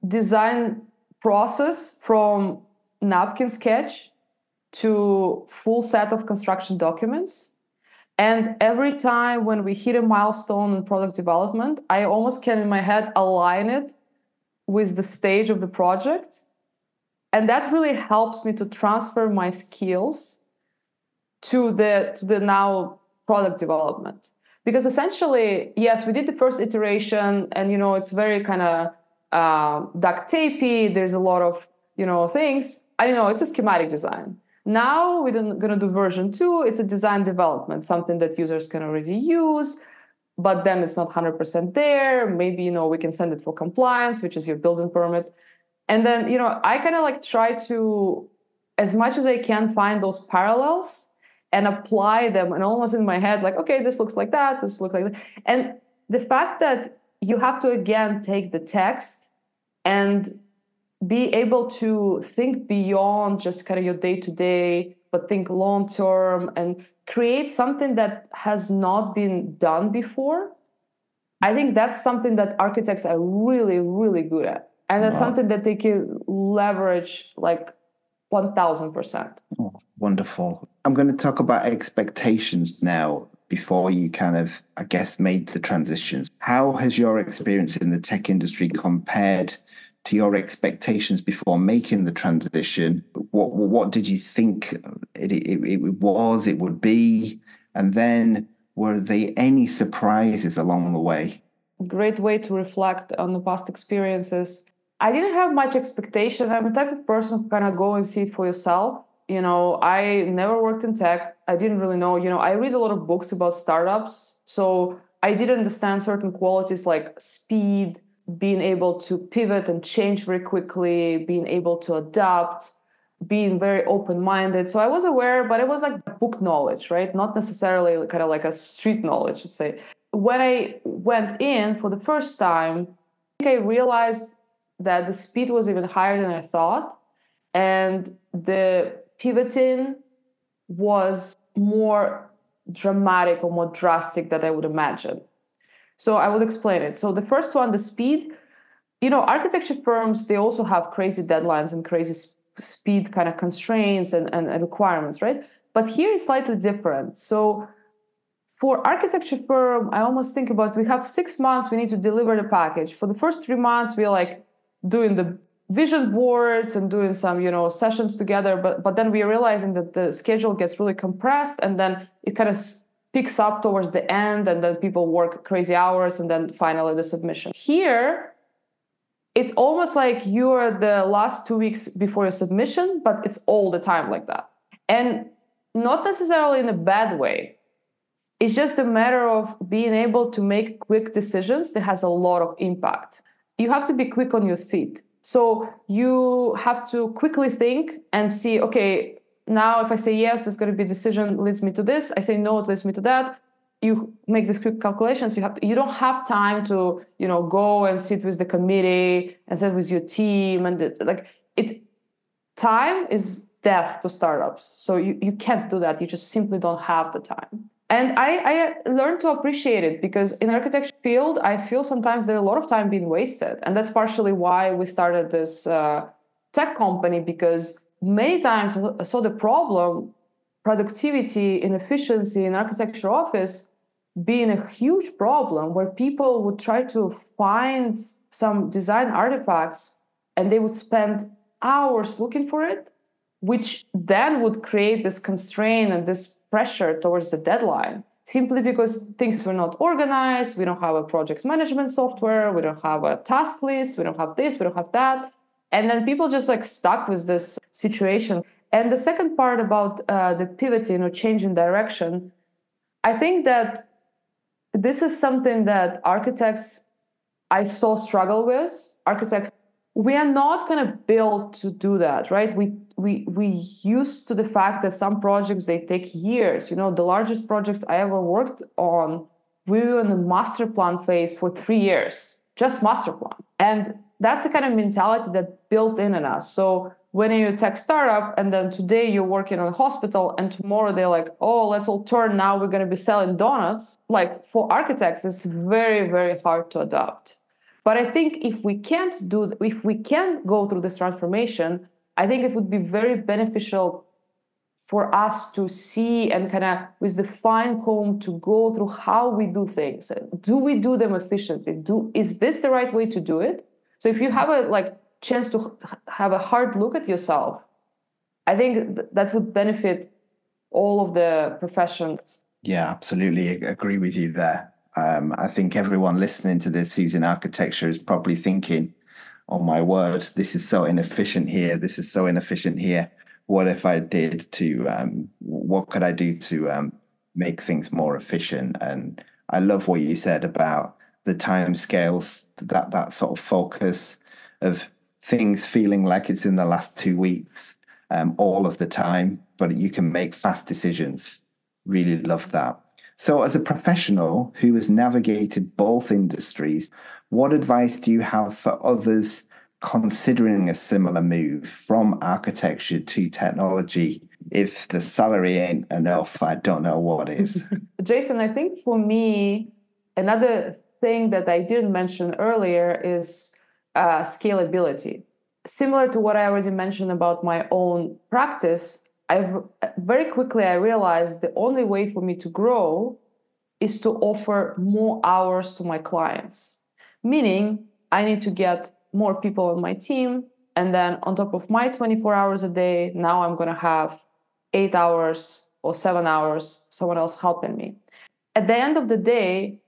design process from napkin sketch to full set of construction documents and every time when we hit a milestone in product development, I almost can in my head align it with the stage of the project. And that really helps me to transfer my skills to the, to the now product development. Because essentially, yes, we did the first iteration and you know it's very kind of uh, duct tapey. There's a lot of you know things. I know it's a schematic design now we're going to do version two. It's a design development, something that users can already use, but then it's not 100% there. Maybe, you know, we can send it for compliance, which is your building permit. And then, you know, I kind of like try to, as much as I can, find those parallels and apply them and almost in my head, like, okay, this looks like that, this looks like that. And the fact that you have to again take the text and be able to think beyond just kind of your day to day, but think long term and create something that has not been done before. I think that's something that architects are really, really good at. And that's wow. something that they can leverage like 1000%. Wonderful. I'm going to talk about expectations now before you kind of, I guess, made the transitions. How has your experience in the tech industry compared to your expectations before making the transition? What what did you think it, it, it was, it would be? And then were there any surprises along the way? Great way to reflect on the past experiences. I didn't have much expectation. I'm the type of person who kind of go and see it for yourself. You know, I never worked in tech. I didn't really know. You know, I read a lot of books about startups. So I did understand certain qualities like speed, being able to pivot and change very quickly, being able to adapt, being very open minded. So I was aware, but it was like book knowledge, right? Not necessarily kind of like a street knowledge, let's say. When I went in for the first time, I think I realized that the speed was even higher than I thought. And the pivoting was more dramatic or more drastic than I would imagine. So I will explain it. So the first one, the speed, you know, architecture firms, they also have crazy deadlines and crazy sp- speed kind of constraints and, and, and requirements, right? But here it's slightly different. So for architecture firm, I almost think about we have six months, we need to deliver the package. For the first three months, we're like doing the vision boards and doing some, you know, sessions together. But but then we're realizing that the schedule gets really compressed and then it kind of picks up towards the end and then people work crazy hours and then finally the submission. Here, it's almost like you're the last two weeks before your submission, but it's all the time like that. And not necessarily in a bad way. It's just a matter of being able to make quick decisions that has a lot of impact. You have to be quick on your feet. So you have to quickly think and see, okay, now if I say yes, there's going to be a decision leads me to this. I say no, it leads me to that. You make these quick calculations. You have to, you don't have time to you know go and sit with the committee and sit with your team and the, like it time is death to startups. So you, you can't do that. You just simply don't have the time and I, I learned to appreciate it because in architecture field i feel sometimes there's a lot of time being wasted. And that's partially why we started this uh, tech company because many times i saw the problem productivity inefficiency in architecture office being a huge problem where people would try to find some design artifacts and they would spend hours looking for it which then would create this constraint and this pressure towards the deadline simply because things were not organized. We don't have a project management software. We don't have a task list. We don't have this. We don't have that. And then people just like stuck with this situation. And the second part about uh, the pivoting or changing direction, I think that this is something that architects I saw struggle with. Architects, we are not kind of built to do that, right? We we we used to the fact that some projects they take years. You know, the largest projects I ever worked on, we were in the master plan phase for three years, just master plan, and that's the kind of mentality that built in in us. So when you're a tech startup and then today you're working on a hospital and tomorrow they're like oh let's all turn now we're going to be selling donuts like for architects it's very very hard to adopt but i think if we can't do if we can go through this transformation i think it would be very beneficial for us to see and kind of with the fine comb to go through how we do things do we do them efficiently do is this the right way to do it so if you have a like chance to have a hard look at yourself, I think that would benefit all of the professions. Yeah, absolutely agree with you there. Um, I think everyone listening to this who's in architecture is probably thinking, "Oh my word, this is so inefficient here. This is so inefficient here. What if I did to? Um, what could I do to um, make things more efficient?" And I love what you said about the time scales, that that sort of focus of things feeling like it's in the last two weeks um, all of the time, but you can make fast decisions. Really love that. So, as a professional who has navigated both industries, what advice do you have for others considering a similar move from architecture to technology? If the salary ain't enough, I don't know what is. Jason, I think for me, another thing that I didn't mention earlier is uh, scalability. Similar to what I already mentioned about my own practice, I very quickly I realized the only way for me to grow is to offer more hours to my clients. Meaning, I need to get more people on my team, and then on top of my 24 hours a day, now I'm going to have eight hours or seven hours someone else helping me. At the end of the day,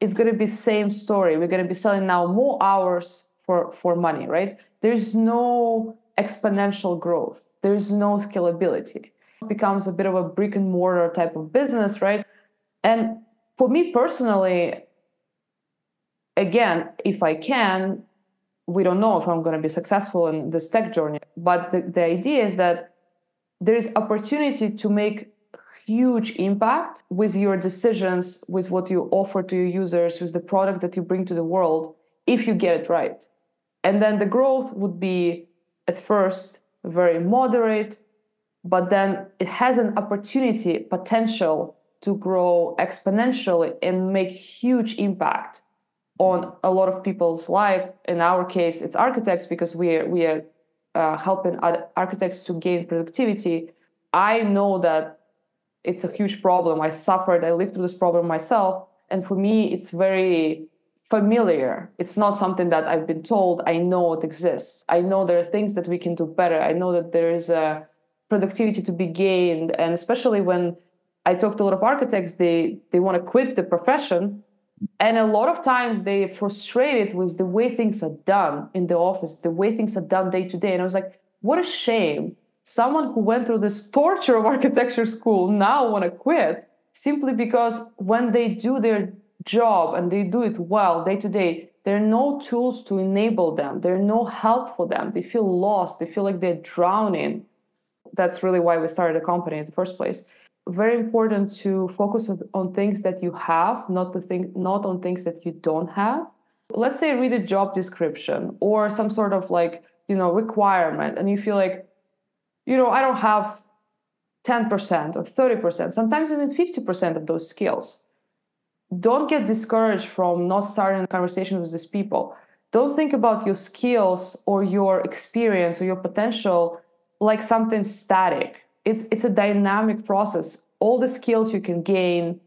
it's going to be same story. We're going to be selling now more hours for for money, right? There's no exponential growth there's no scalability. It becomes a bit of a brick and mortar type of business, right? And for me personally, again, if I can, we don't know if I'm going to be successful in this tech journey. But the, the idea is that there is opportunity to make huge impact with your decisions, with what you offer to your users, with the product that you bring to the world, if you get it right. And then the growth would be at first very moderate, but then it has an opportunity, potential to grow exponentially and make huge impact on a lot of people's life. In our case, it's architects because we are, we are uh, helping architects to gain productivity. I know that it's a huge problem. I suffered, I lived through this problem myself. And for me, it's very familiar. It's not something that I've been told. I know it exists. I know there are things that we can do better. I know that there is a productivity to be gained. And especially when I talk to a lot of architects, they they want to quit the profession. And a lot of times they are frustrated with the way things are done in the office, the way things are done day to day. And I was like, what a shame. Someone who went through this torture of architecture school now want to quit simply because when they do their job and they do it well day to day, there are no tools to enable them. There are no help for them. They feel lost. They feel like they're drowning. That's really why we started a company in the first place. Very important to focus on things that you have, not the thing, not on things that you don't have. Let's say read a job description or some sort of like you know requirement, and you feel like, you know, I don't have 10% or 30%, sometimes even 50% of those skills don't get discouraged from not starting a conversation with these people. Don't think about your skills or your experience or your potential like something static. It's it's a dynamic process. All the skills you can gain,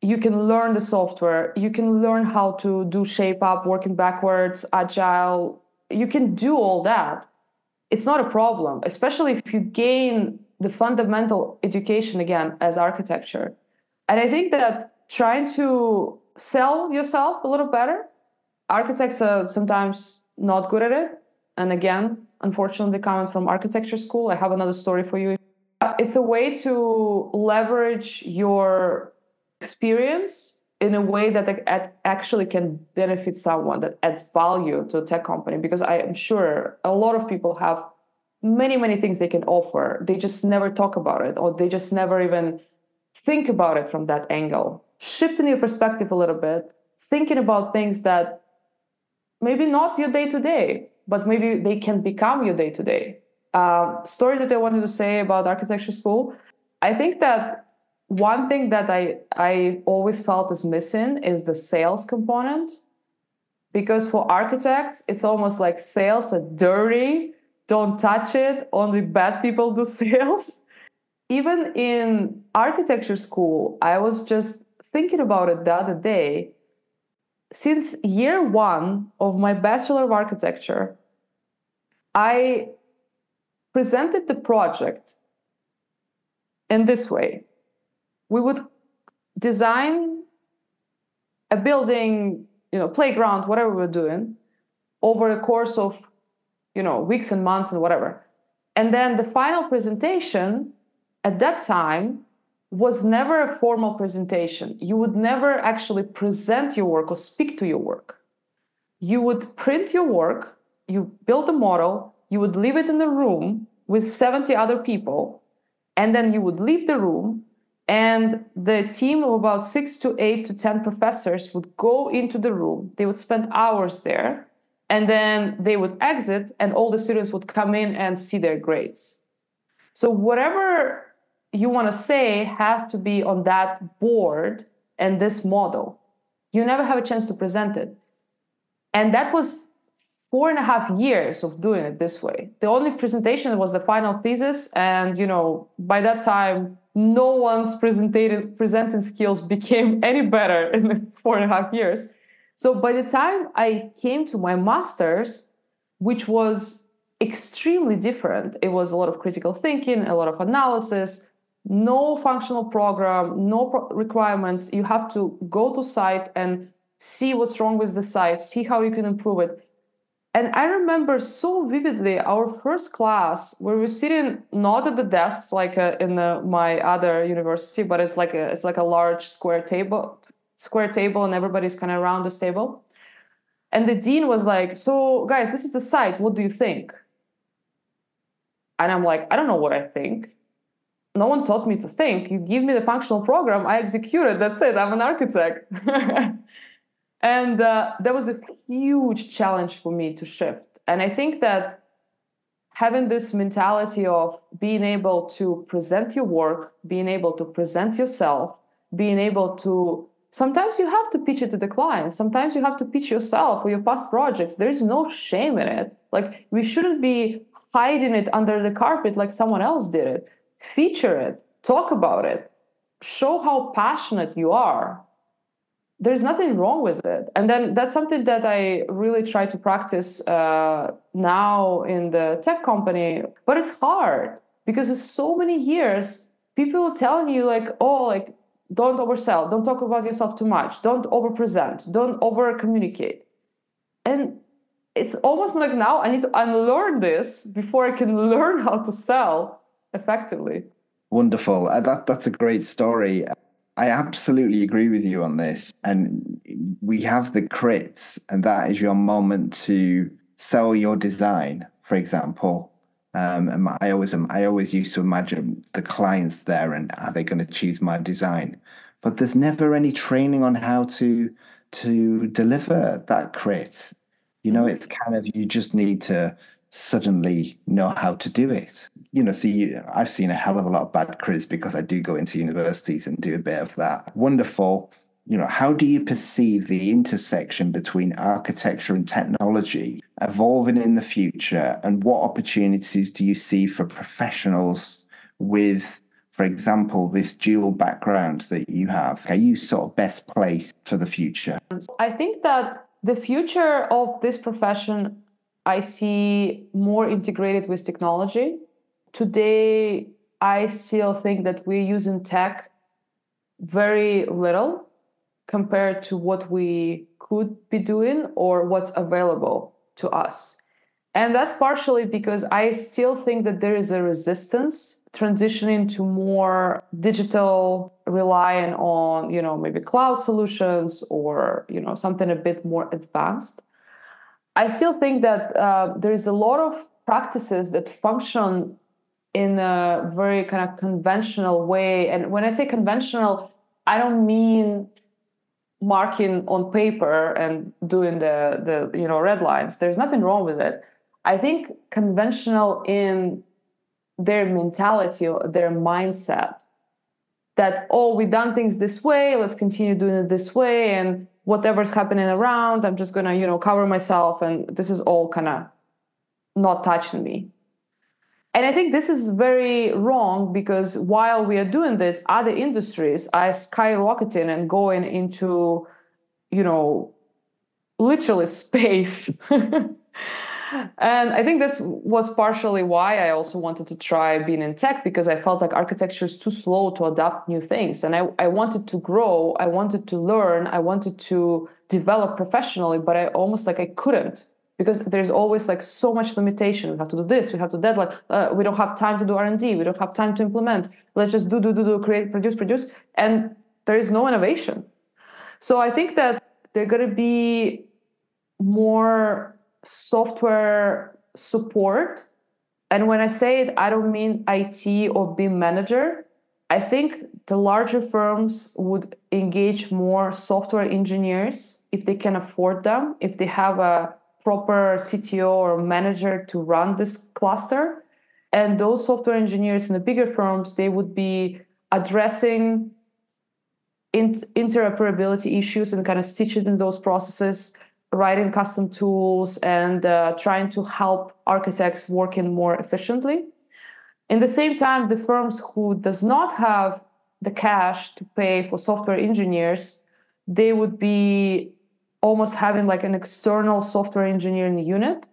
you can learn the software, you can learn how to do shape up, working backwards, agile. You can do all that. It's not a problem, especially if you gain the fundamental education again as architecture. And I think that trying to sell yourself a little better. Architects are sometimes not good at it. And again, unfortunately, coming from architecture school, I have another story for you. It's a way to leverage your experience in a way that actually can benefit someone that adds value to a tech company because i am sure a lot of people have many many things they can offer they just never talk about it or they just never even think about it from that angle shifting your perspective a little bit, thinking about things that maybe not your day to day, but maybe they can become your day to day. Story that I wanted to say about architecture school. I think that one thing that I I always felt is missing is the sales component, because for architects it's almost like sales are dirty. Don't touch it. Only bad people do sales. Even in architecture school, I was just thinking about it the other day. Since year one of my Bachelor of Architecture, I presented the project in this way. We would design a building, you know, playground, whatever we're doing, over a course of, you know, weeks and months and whatever. And then the final presentation at that time was never a formal presentation. You would never actually present your work or speak to your work. You would print your work, you build a model, you would leave it in the room with 70 other people, and then you would leave the room And the team of about six to eight to 10 professors would go into the room. They would spend hours there and then they would exit and all the students would come in and see their grades. So whatever you want to say has to be on that board and this model. You never have a chance to present it. And that was four and a half years of doing it this way. The only presentation was the final thesis, and you know, by that time, no one's presenting skills became any better in the four and a half years. So by the time I came to my master's, which was extremely different, it was a lot of critical thinking, a lot of analysis, no functional program, no pro- requirements. You have to go to site and see what's wrong with the site, see how you can improve it. And I remember so vividly our first class where we were sitting not at the desks like uh, in the, my other university, but it's like a it's like a large square table, square table, and everybody's kind of around this table. And the dean was like, "So guys, this is the site. What do you think?" And I'm like, "I don't know what I think. No one taught me to think. You give me the functional program, I execute it. That's it. I'm an architect." And uh, that was a huge challenge for me to shift. And I think that having this mentality of being able to present your work, being able to present yourself, being able to sometimes you have to pitch it to the client, sometimes you have to pitch yourself or your past projects. There is no shame in it. Like we shouldn't be hiding it under the carpet like someone else did it. Feature it, talk about it, show how passionate you are there's nothing wrong with it. And then that's something that i really try to practice uh, now in the tech company but it's hard because it's so many years people telling you like oh like don't oversell don't talk about yourself too much don't overpresent don't over communicate and it's almost like now i need to unlearn this before i can learn how to sell effectively wonderful uh, that, that's a great story I absolutely agree with you on this. And we have the crits, and that is your moment to sell your design, for example. Um, and I always I always used to imagine the clients there and are they going to choose my design? But there's never any training on how to to deliver that crit. You know, it's kind of you just need to suddenly know how to do it. You know, see, I've seen a hell of a lot of bad crits because I do go into universities and do a bit of that. Wonderful. You know, how do you perceive the intersection between architecture and technology evolving in the future? And what opportunities do you see for professionals with, for example, this dual background that you have? Are you sort of best placed for the future? I think that the future of this profession I see more integrated with technology. Today, I still think that we're using tech very little compared to what we could be doing or what's available to us. And that's partially because I still think that there is a resistance transitioning to more digital relying on you know maybe cloud solutions or you know something a bit more advanced I still think that uh, there is a lot of practices that function in a very kind of conventional way. And when I say conventional, I don't mean marking on paper and doing the the you know red lines. There's nothing wrong with it. I think conventional in their mentality or their mindset that oh we've done things this way let's continue doing it this way and whatever's happening around i'm just gonna you know cover myself and this is all kind of not touching me. And i think this is very wrong because while we are doing this other industries are skyrocketing and going into you know literally space and I think that was partially why I also wanted to try being in tech because I felt like architecture is too slow to adapt new things. And I, I wanted to grow, I wanted to learn, I wanted to develop professionally, but I almost like I couldn't because there's always like so much limitation. We have to do this, we have to deadline, uh, we don't have time to do R&D, we don't have time to implement. Let's just do, do, do, do, create, produce, produce. And there is no innovation. So I think that there are going to be more software support. And when I say it, I don't mean IT or BIM manager. I think the larger firms would engage more software engineers if they can afford them, if they have a proper CTO or manager to run this cluster. And those software engineers in the bigger firms, they would be addressing interoperability issues and kind of stitching in those processes, writing custom tools, and uh, trying to help architects working more efficiently. In the same time, the firms who does not have the cash to pay for software engineers, they would be almost having like an external software engineering unit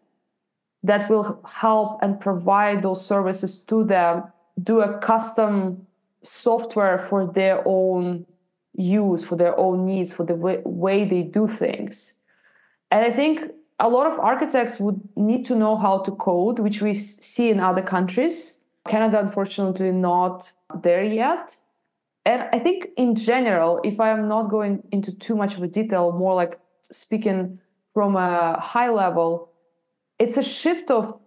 that will help and provide those services to them, do a custom software for their own use, for their own needs, for the way, way they do things. And I think a lot of architects would need to know how to code, which we see in other countries. Canada, unfortunately, not there yet. And I think in general, if I am not going into too much of a detail, more like speaking from a high level, it's a shift of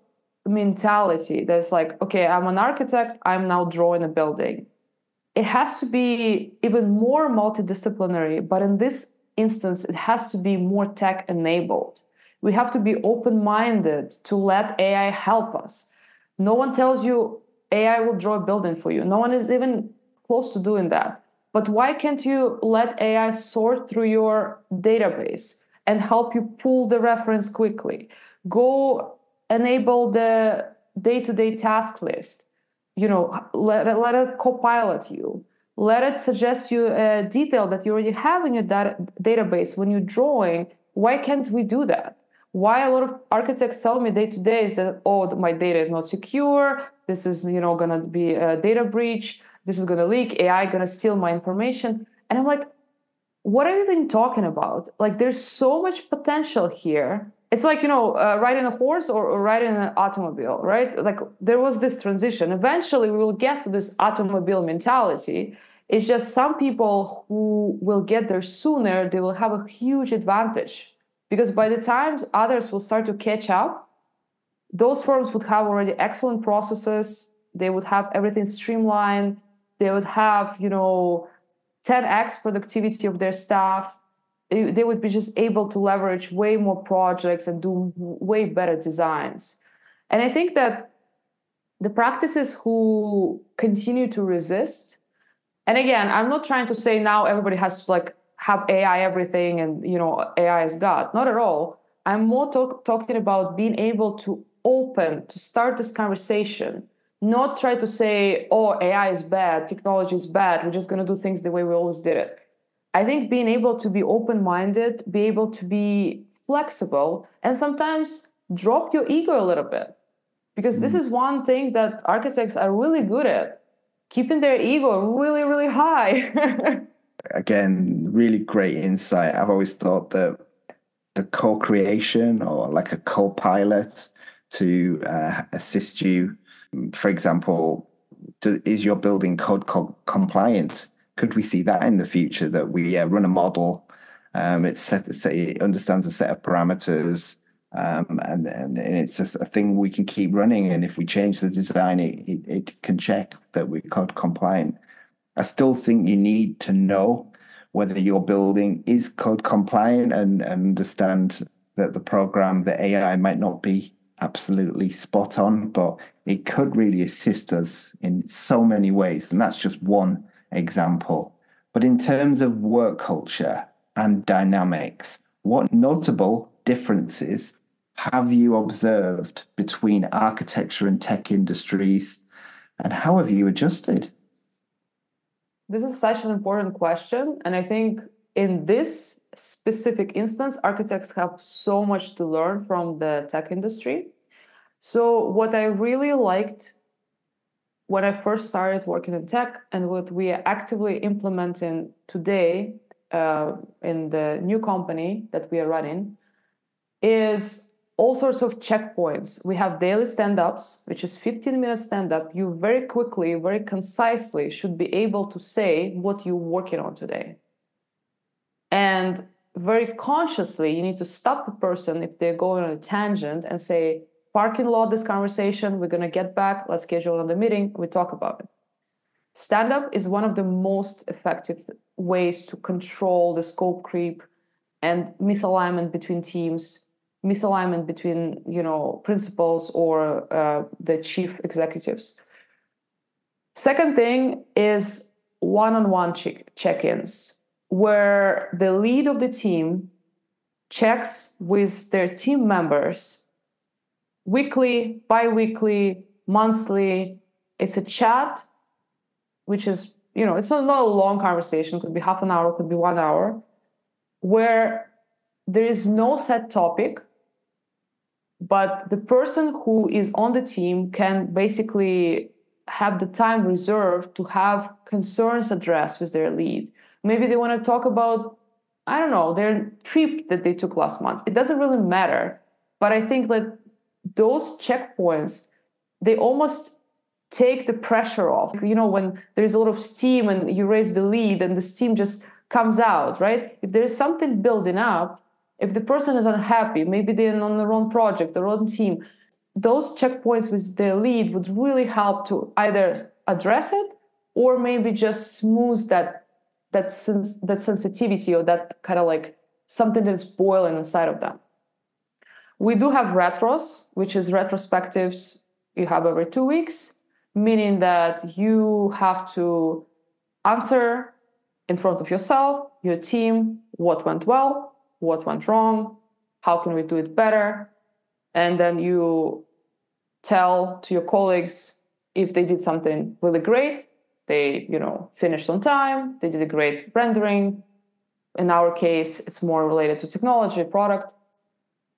mentality that's like, okay, I'm an architect, I'm now drawing a building. It has to be even more multidisciplinary, but in this instance, it has to be more tech enabled. We have to be open minded to let AI help us. No one tells you AI will draw a building for you. No one is even close to doing that. But why can't you let AI sort through your database and help you pull the reference quickly? Go enable the day-to-day task list. You know, let, let it co-pilot you. Let it suggest you a detail that you already have in your data, database when you're drawing. Why can't we do that? Why a lot of architects tell me day to day is that oh my data is not secure. This is you know gonna be a data breach. This is to leak. Ai to steal my information. And i'm like what have you been talking about? Like there's so much potential here. It's like you know uh, riding a horse or, or riding an automobile right? Like there was this transition. Eventually we will get to this automobile mentality it's just some people who will get there sooner they will have a huge advantage. Because by the time others will start to catch up those firms would have already excellent processes they would have everything streamlined they would have you know 10x productivity of their staff. They would be just able to leverage way more projects and do way better designs. And i think that the practices who continue to resist and again i'm not trying to say now everybody has to like have ai everything and you know ai is god not at all i'm more talk- talking about being able to open to start this conversation not try to say, oh, AI is bad, technology is bad, we're just going to do things the way we always did it. I think being able to be open minded, be able to be flexible, and sometimes drop your ego a little bit. Because mm this is one thing that architects are really good at keeping their ego really, really high. Again, really great insight. I've always thought that the co creation or like a co pilot to uh, assist you for example, do, is your building code co- compliant? Could we see that in the future that we uh, run a model? Um, it's set to say it understands a set of parameters, um, and, and, and it's a, a, thing we can keep running. And if we change the design, it, it, it can check that we're code compliant. I still think you need to know whether your building is code compliant and, and understand that the program, the AI might not be absolutely spot on, but it could really assist us in so many ways. And that's just one example. But in terms of work culture and dynamics, what notable differences have you observed between architecture and tech industries, and how have you adjusted? This is such an important question. And I think in this specific instance, architects have so much to learn from the tech industry. So, what I really liked when I first started working in tech and what we are actively implementing today uh, in the new company that we are running is all sorts of checkpoints. We have daily stand ups, which is 15 minute stand up. You very quickly, very concisely should be able to say what you're working on today. And very consciously, you need to stop the person if they're going on a tangent and say, parking lot this conversation. We're going to get back. Let's schedule another meeting. We talk about it. stand up is one of the most effective ways to control the scope creep and misalignment between teams misalignment between you know principals or uh, the chief executives. Second thing is one-on-one check- check-ins where the lead of the team checks with their team members weekly bi-weekly monthly. It's a chat which is you know it's not, not a long conversation. It could be half an hour could be one hour where there is no set topic but the person who is on the team can basically have the time reserved to have concerns addressed with their lead. Maybe they want to talk about i don't know their trip that they took last month. It doesn't really matter but i think that those checkpoints they almost take the pressure off. You know when there's a lot of steam and you raise the lead and the steam just comes out right? If there's something building up if the person is unhappy maybe they're on the wrong project or wrong team those checkpoints with the lead would really help to either address it or maybe just smooth that that sens- that sensitivity or that kind of like something that is boiling inside of them. We do have retros which is retrospectives you have every two weeks meaning that you have to answer in front of yourself your team what went well what went wrong how can we do it better? And then you tell to your colleagues if they did something really great. They you know finished on time. They did a great rendering. In our case it's more related to technology product.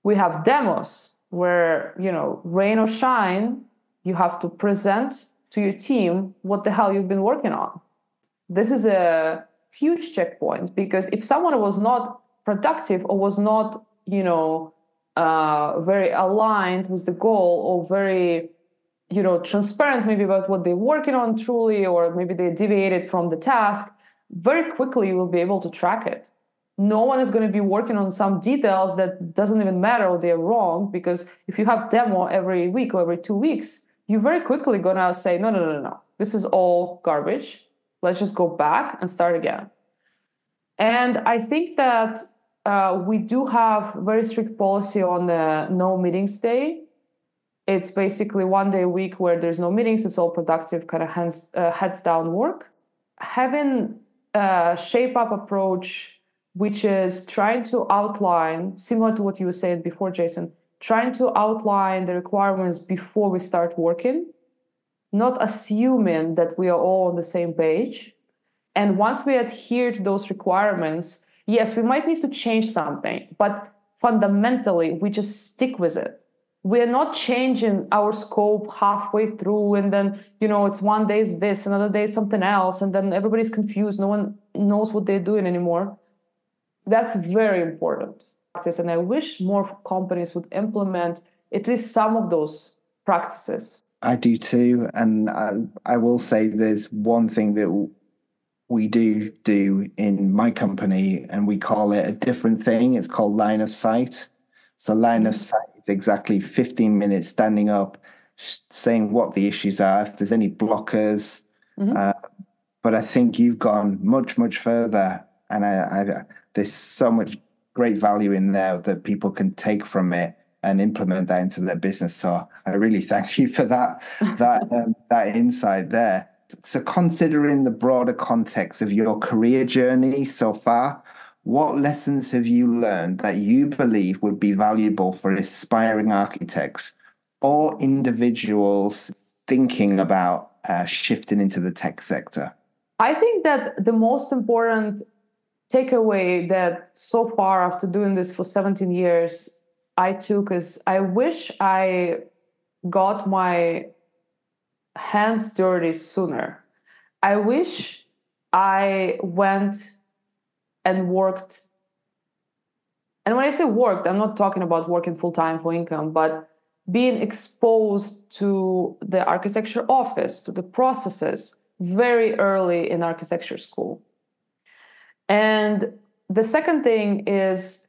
We have demos where you know rain or shine you have to present to your team what the hell you've been working on. This is a huge checkpoint because if someone was not productive or was not you know uh, very aligned with the goal or very you know transparent maybe about what they're working on truly or maybe they deviated from the task very quickly you will be able to track it. No one is going to be working on some details that doesn't even matter or they're wrong because if you have demo every week or every two weeks you're very quickly going to say no no no no. This is all garbage. Let's just go back and start again. And i think that uh, we do have very strict policy on the no meetings day. It's basically one day a week where there's no meetings. It's all productive, kind of hands uh, heads down work. Having a shape up approach, which is trying to outline, similar to what you were saying before, Jason, trying to outline the requirements before we start working, not assuming that we are all on the same page. And once we adhere to those requirements, yes, we might need to change something, but fundamentally, we just stick with it. We're not changing our scope halfway through, and then, you know, it's one day is this, another day is something else, and then everybody's confused. No one knows what they're doing anymore. That's very important. practice, And I wish more companies would implement at least some of those practices. I do too. And I, I will say there's one thing that we do do in my company, and we call it a different thing. It's called line of sight. So, line of mm-hmm. sight is exactly 15 minutes standing up, saying what the issues are, if there's any blockers. Mm-hmm. Uh, but I think you've gone much, much further, and I, I, there's so much great value in there that people can take from it and implement that into their business. So I really thank you for that that um, that insight there. So, considering the broader context of your career journey so far, what lessons have you learned that you believe would be valuable for aspiring architects or individuals thinking about uh, shifting into the tech sector? I think that the most important takeaway that so far after doing this for 17 years I took is I wish I got my hands dirty sooner. I wish I went and worked. And when I say worked, I'm not talking about working full time for income, but being exposed to the architecture office, to the processes very early in architecture school. And the second thing is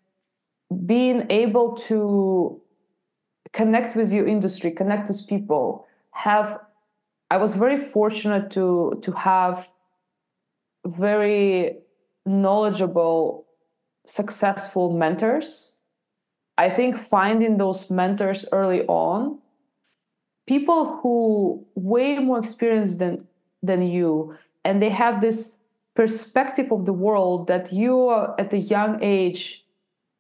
being able to connect with your industry, connect with people, have I was very fortunate to to have very knowledgeable, successful mentors. I think finding those mentors early on, people who way more experienced than than you, and they have this perspective of the world that you are at a young age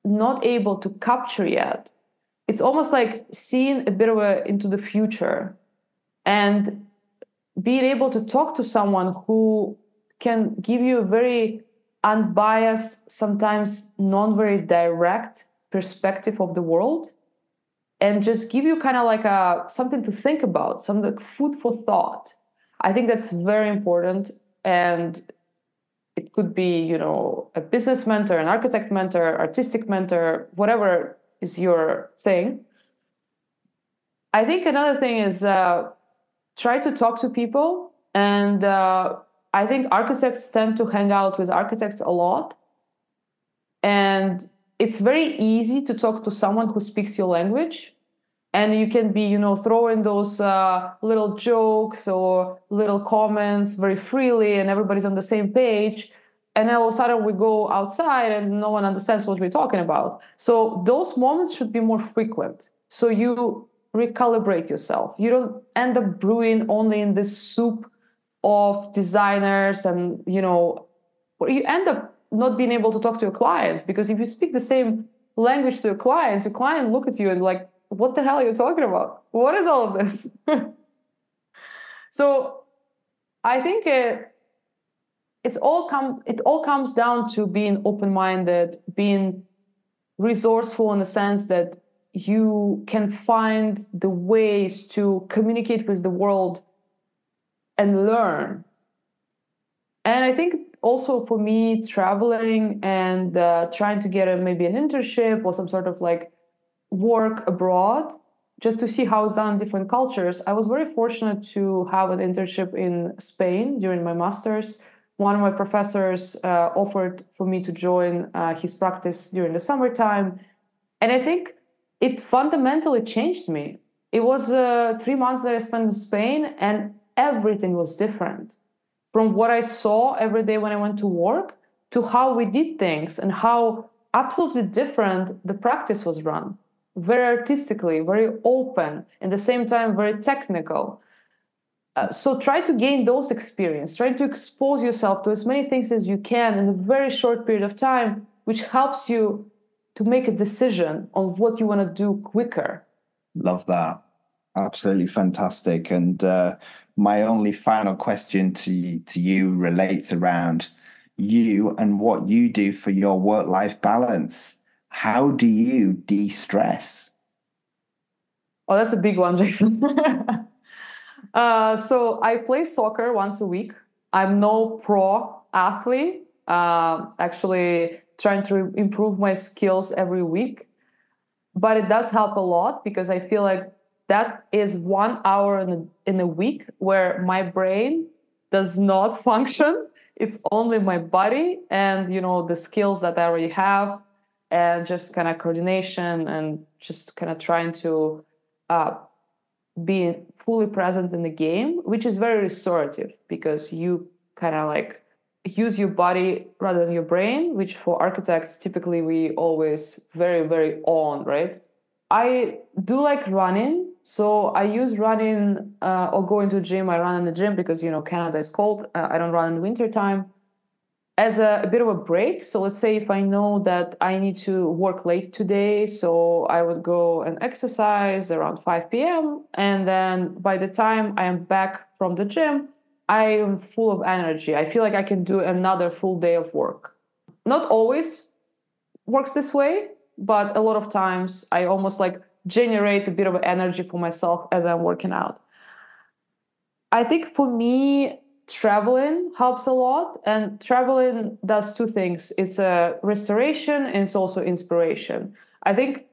not able to capture yet. It's almost like seeing a bit of a into the future and being able to talk to someone who can give you a very unbiased, sometimes non very direct perspective of the world and just give you kind of like a something to think about, some like food for thought. I think that's very important. And it could be, you know, a business mentor, an architect mentor, artistic mentor, whatever is your thing. I think another thing is uh, try to talk to people and uh, i think architects tend to hang out with architects a lot. And it's very easy to talk to someone who speaks your language and you can be you know throwing those uh, little jokes or little comments very freely and everybody's on the same page and then all of a sudden we go outside and no one understands what we're talking about. So those moments should be more frequent. So you recalibrate yourself. You don't end up brewing only in this soup of designers and you know you end up not being able to talk to your clients because if you speak the same language to your clients, your client look at you and like, what the hell are you talking about? What is all of this? so I think it it's all come it all comes down to being open-minded, being resourceful in the sense that you can find the ways to communicate with the world and learn. And I think also for me, traveling and uh, trying to get a, maybe an internship or some sort of like work abroad just to see how it's done in different cultures. I was very fortunate to have an internship in Spain during my master's. One of my professors uh, offered for me to join uh, his practice during the summertime. And I think it fundamentally changed me. It was uh, three months that I spent in Spain, and everything was different from what I saw every day when I went to work to how we did things and how absolutely different the practice was run. Very artistically, very open, and the same time very technical. Uh, so try to gain those experience. Try to expose yourself to as many things as you can in a very short period of time, which helps you to make a decision on what you want to do quicker. Love that. Absolutely fantastic. And uh, my only final question to to you relates around you and what you do for your work life balance. How do you de stress? Oh, that's a big one, Jason. uh, so I play soccer once a week. I'm no pro athlete. Uh, actually, trying to improve my skills every week. But it does help a lot because I feel like that is one hour in a, in a week where my brain does not function. It's only my body and you know the skills that I already have and just kind of coordination and just kind of trying to uh, be fully present in the game, which is very restorative because you kind of like use your body rather than your brain, which for architects typically we always very, very on, right? I do like running. So I use running uh, or going to gym. I run in the gym because, you know, Canada is cold. Uh, I don't run in winter time as a, a, bit of a break. So let's say if I know that I need to work late today, so I would go and exercise around 5 p.m. And then by the time I am back from the gym, I am full of energy. I feel like I can do another full day of work. Not always works this way, but a lot of times I almost like generate a bit of energy for myself as I'm working out. I think for me, traveling helps a lot, and traveling does two things it's a restoration and it's also inspiration. I think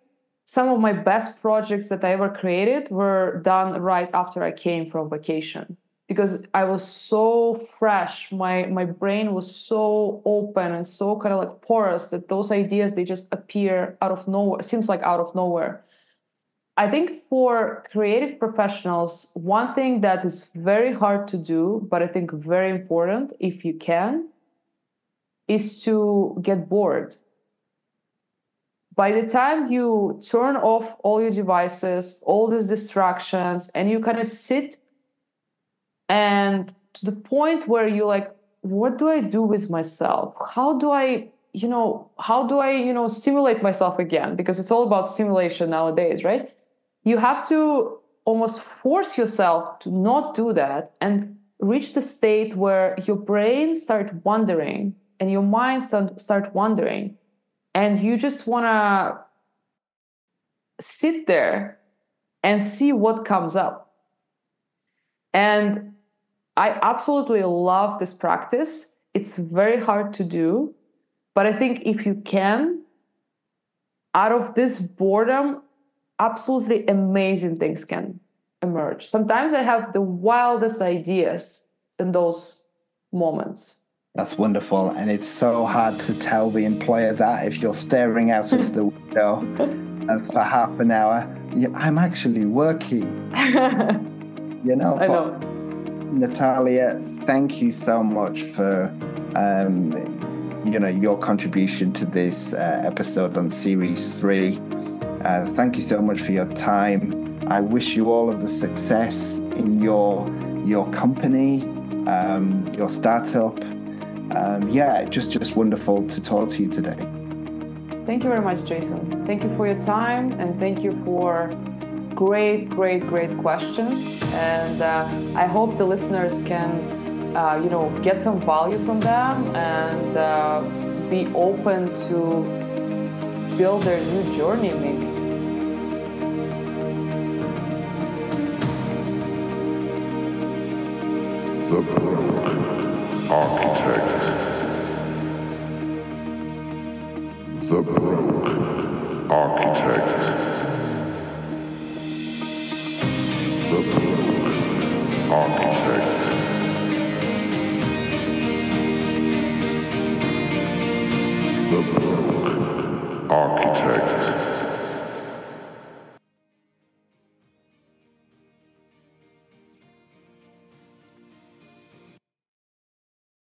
some of my best projects that I ever created were done right after I came from vacation because I was so fresh. My my brain was so open and so kind of like porous that those ideas they just appear out of nowhere. Seems like out of nowhere. I think for creative professionals, one thing that is very hard to do, but I think very important if you can, is to get bored. By the time you turn off all your devices, all these distractions, and you kind of sit and to the point where you're like, what do I do with myself? How do I, you know, how do I, you know, stimulate myself again? Because it's all about stimulation nowadays, right? you have to almost force yourself to not do that and reach the state where your brain start wandering and your mind start, start and you just want to sit there and see what comes up and i absolutely love this practice it's very hard to do but i think if you can out of this boredom absolutely amazing things can emerge. Sometimes I have the wildest ideas in those moments. That's wonderful. And it's so hard to tell the employer that if you're staring out of the window for half an hour, I'm actually working. you know, I know. Natalia, thank you so much for um, you know your contribution to this uh, episode on series three. Uh, thank you so much for your time. I wish you all of the success in your your company, um, your startup. Um, yeah, just just wonderful to talk to you today. Thank you very much, Jason. Thank you for your time and thank you for great, great, great questions. And uh, I hope the listeners can, uh, you know, get some value from them and uh, be open to build their new journey, maybe. The Book Architect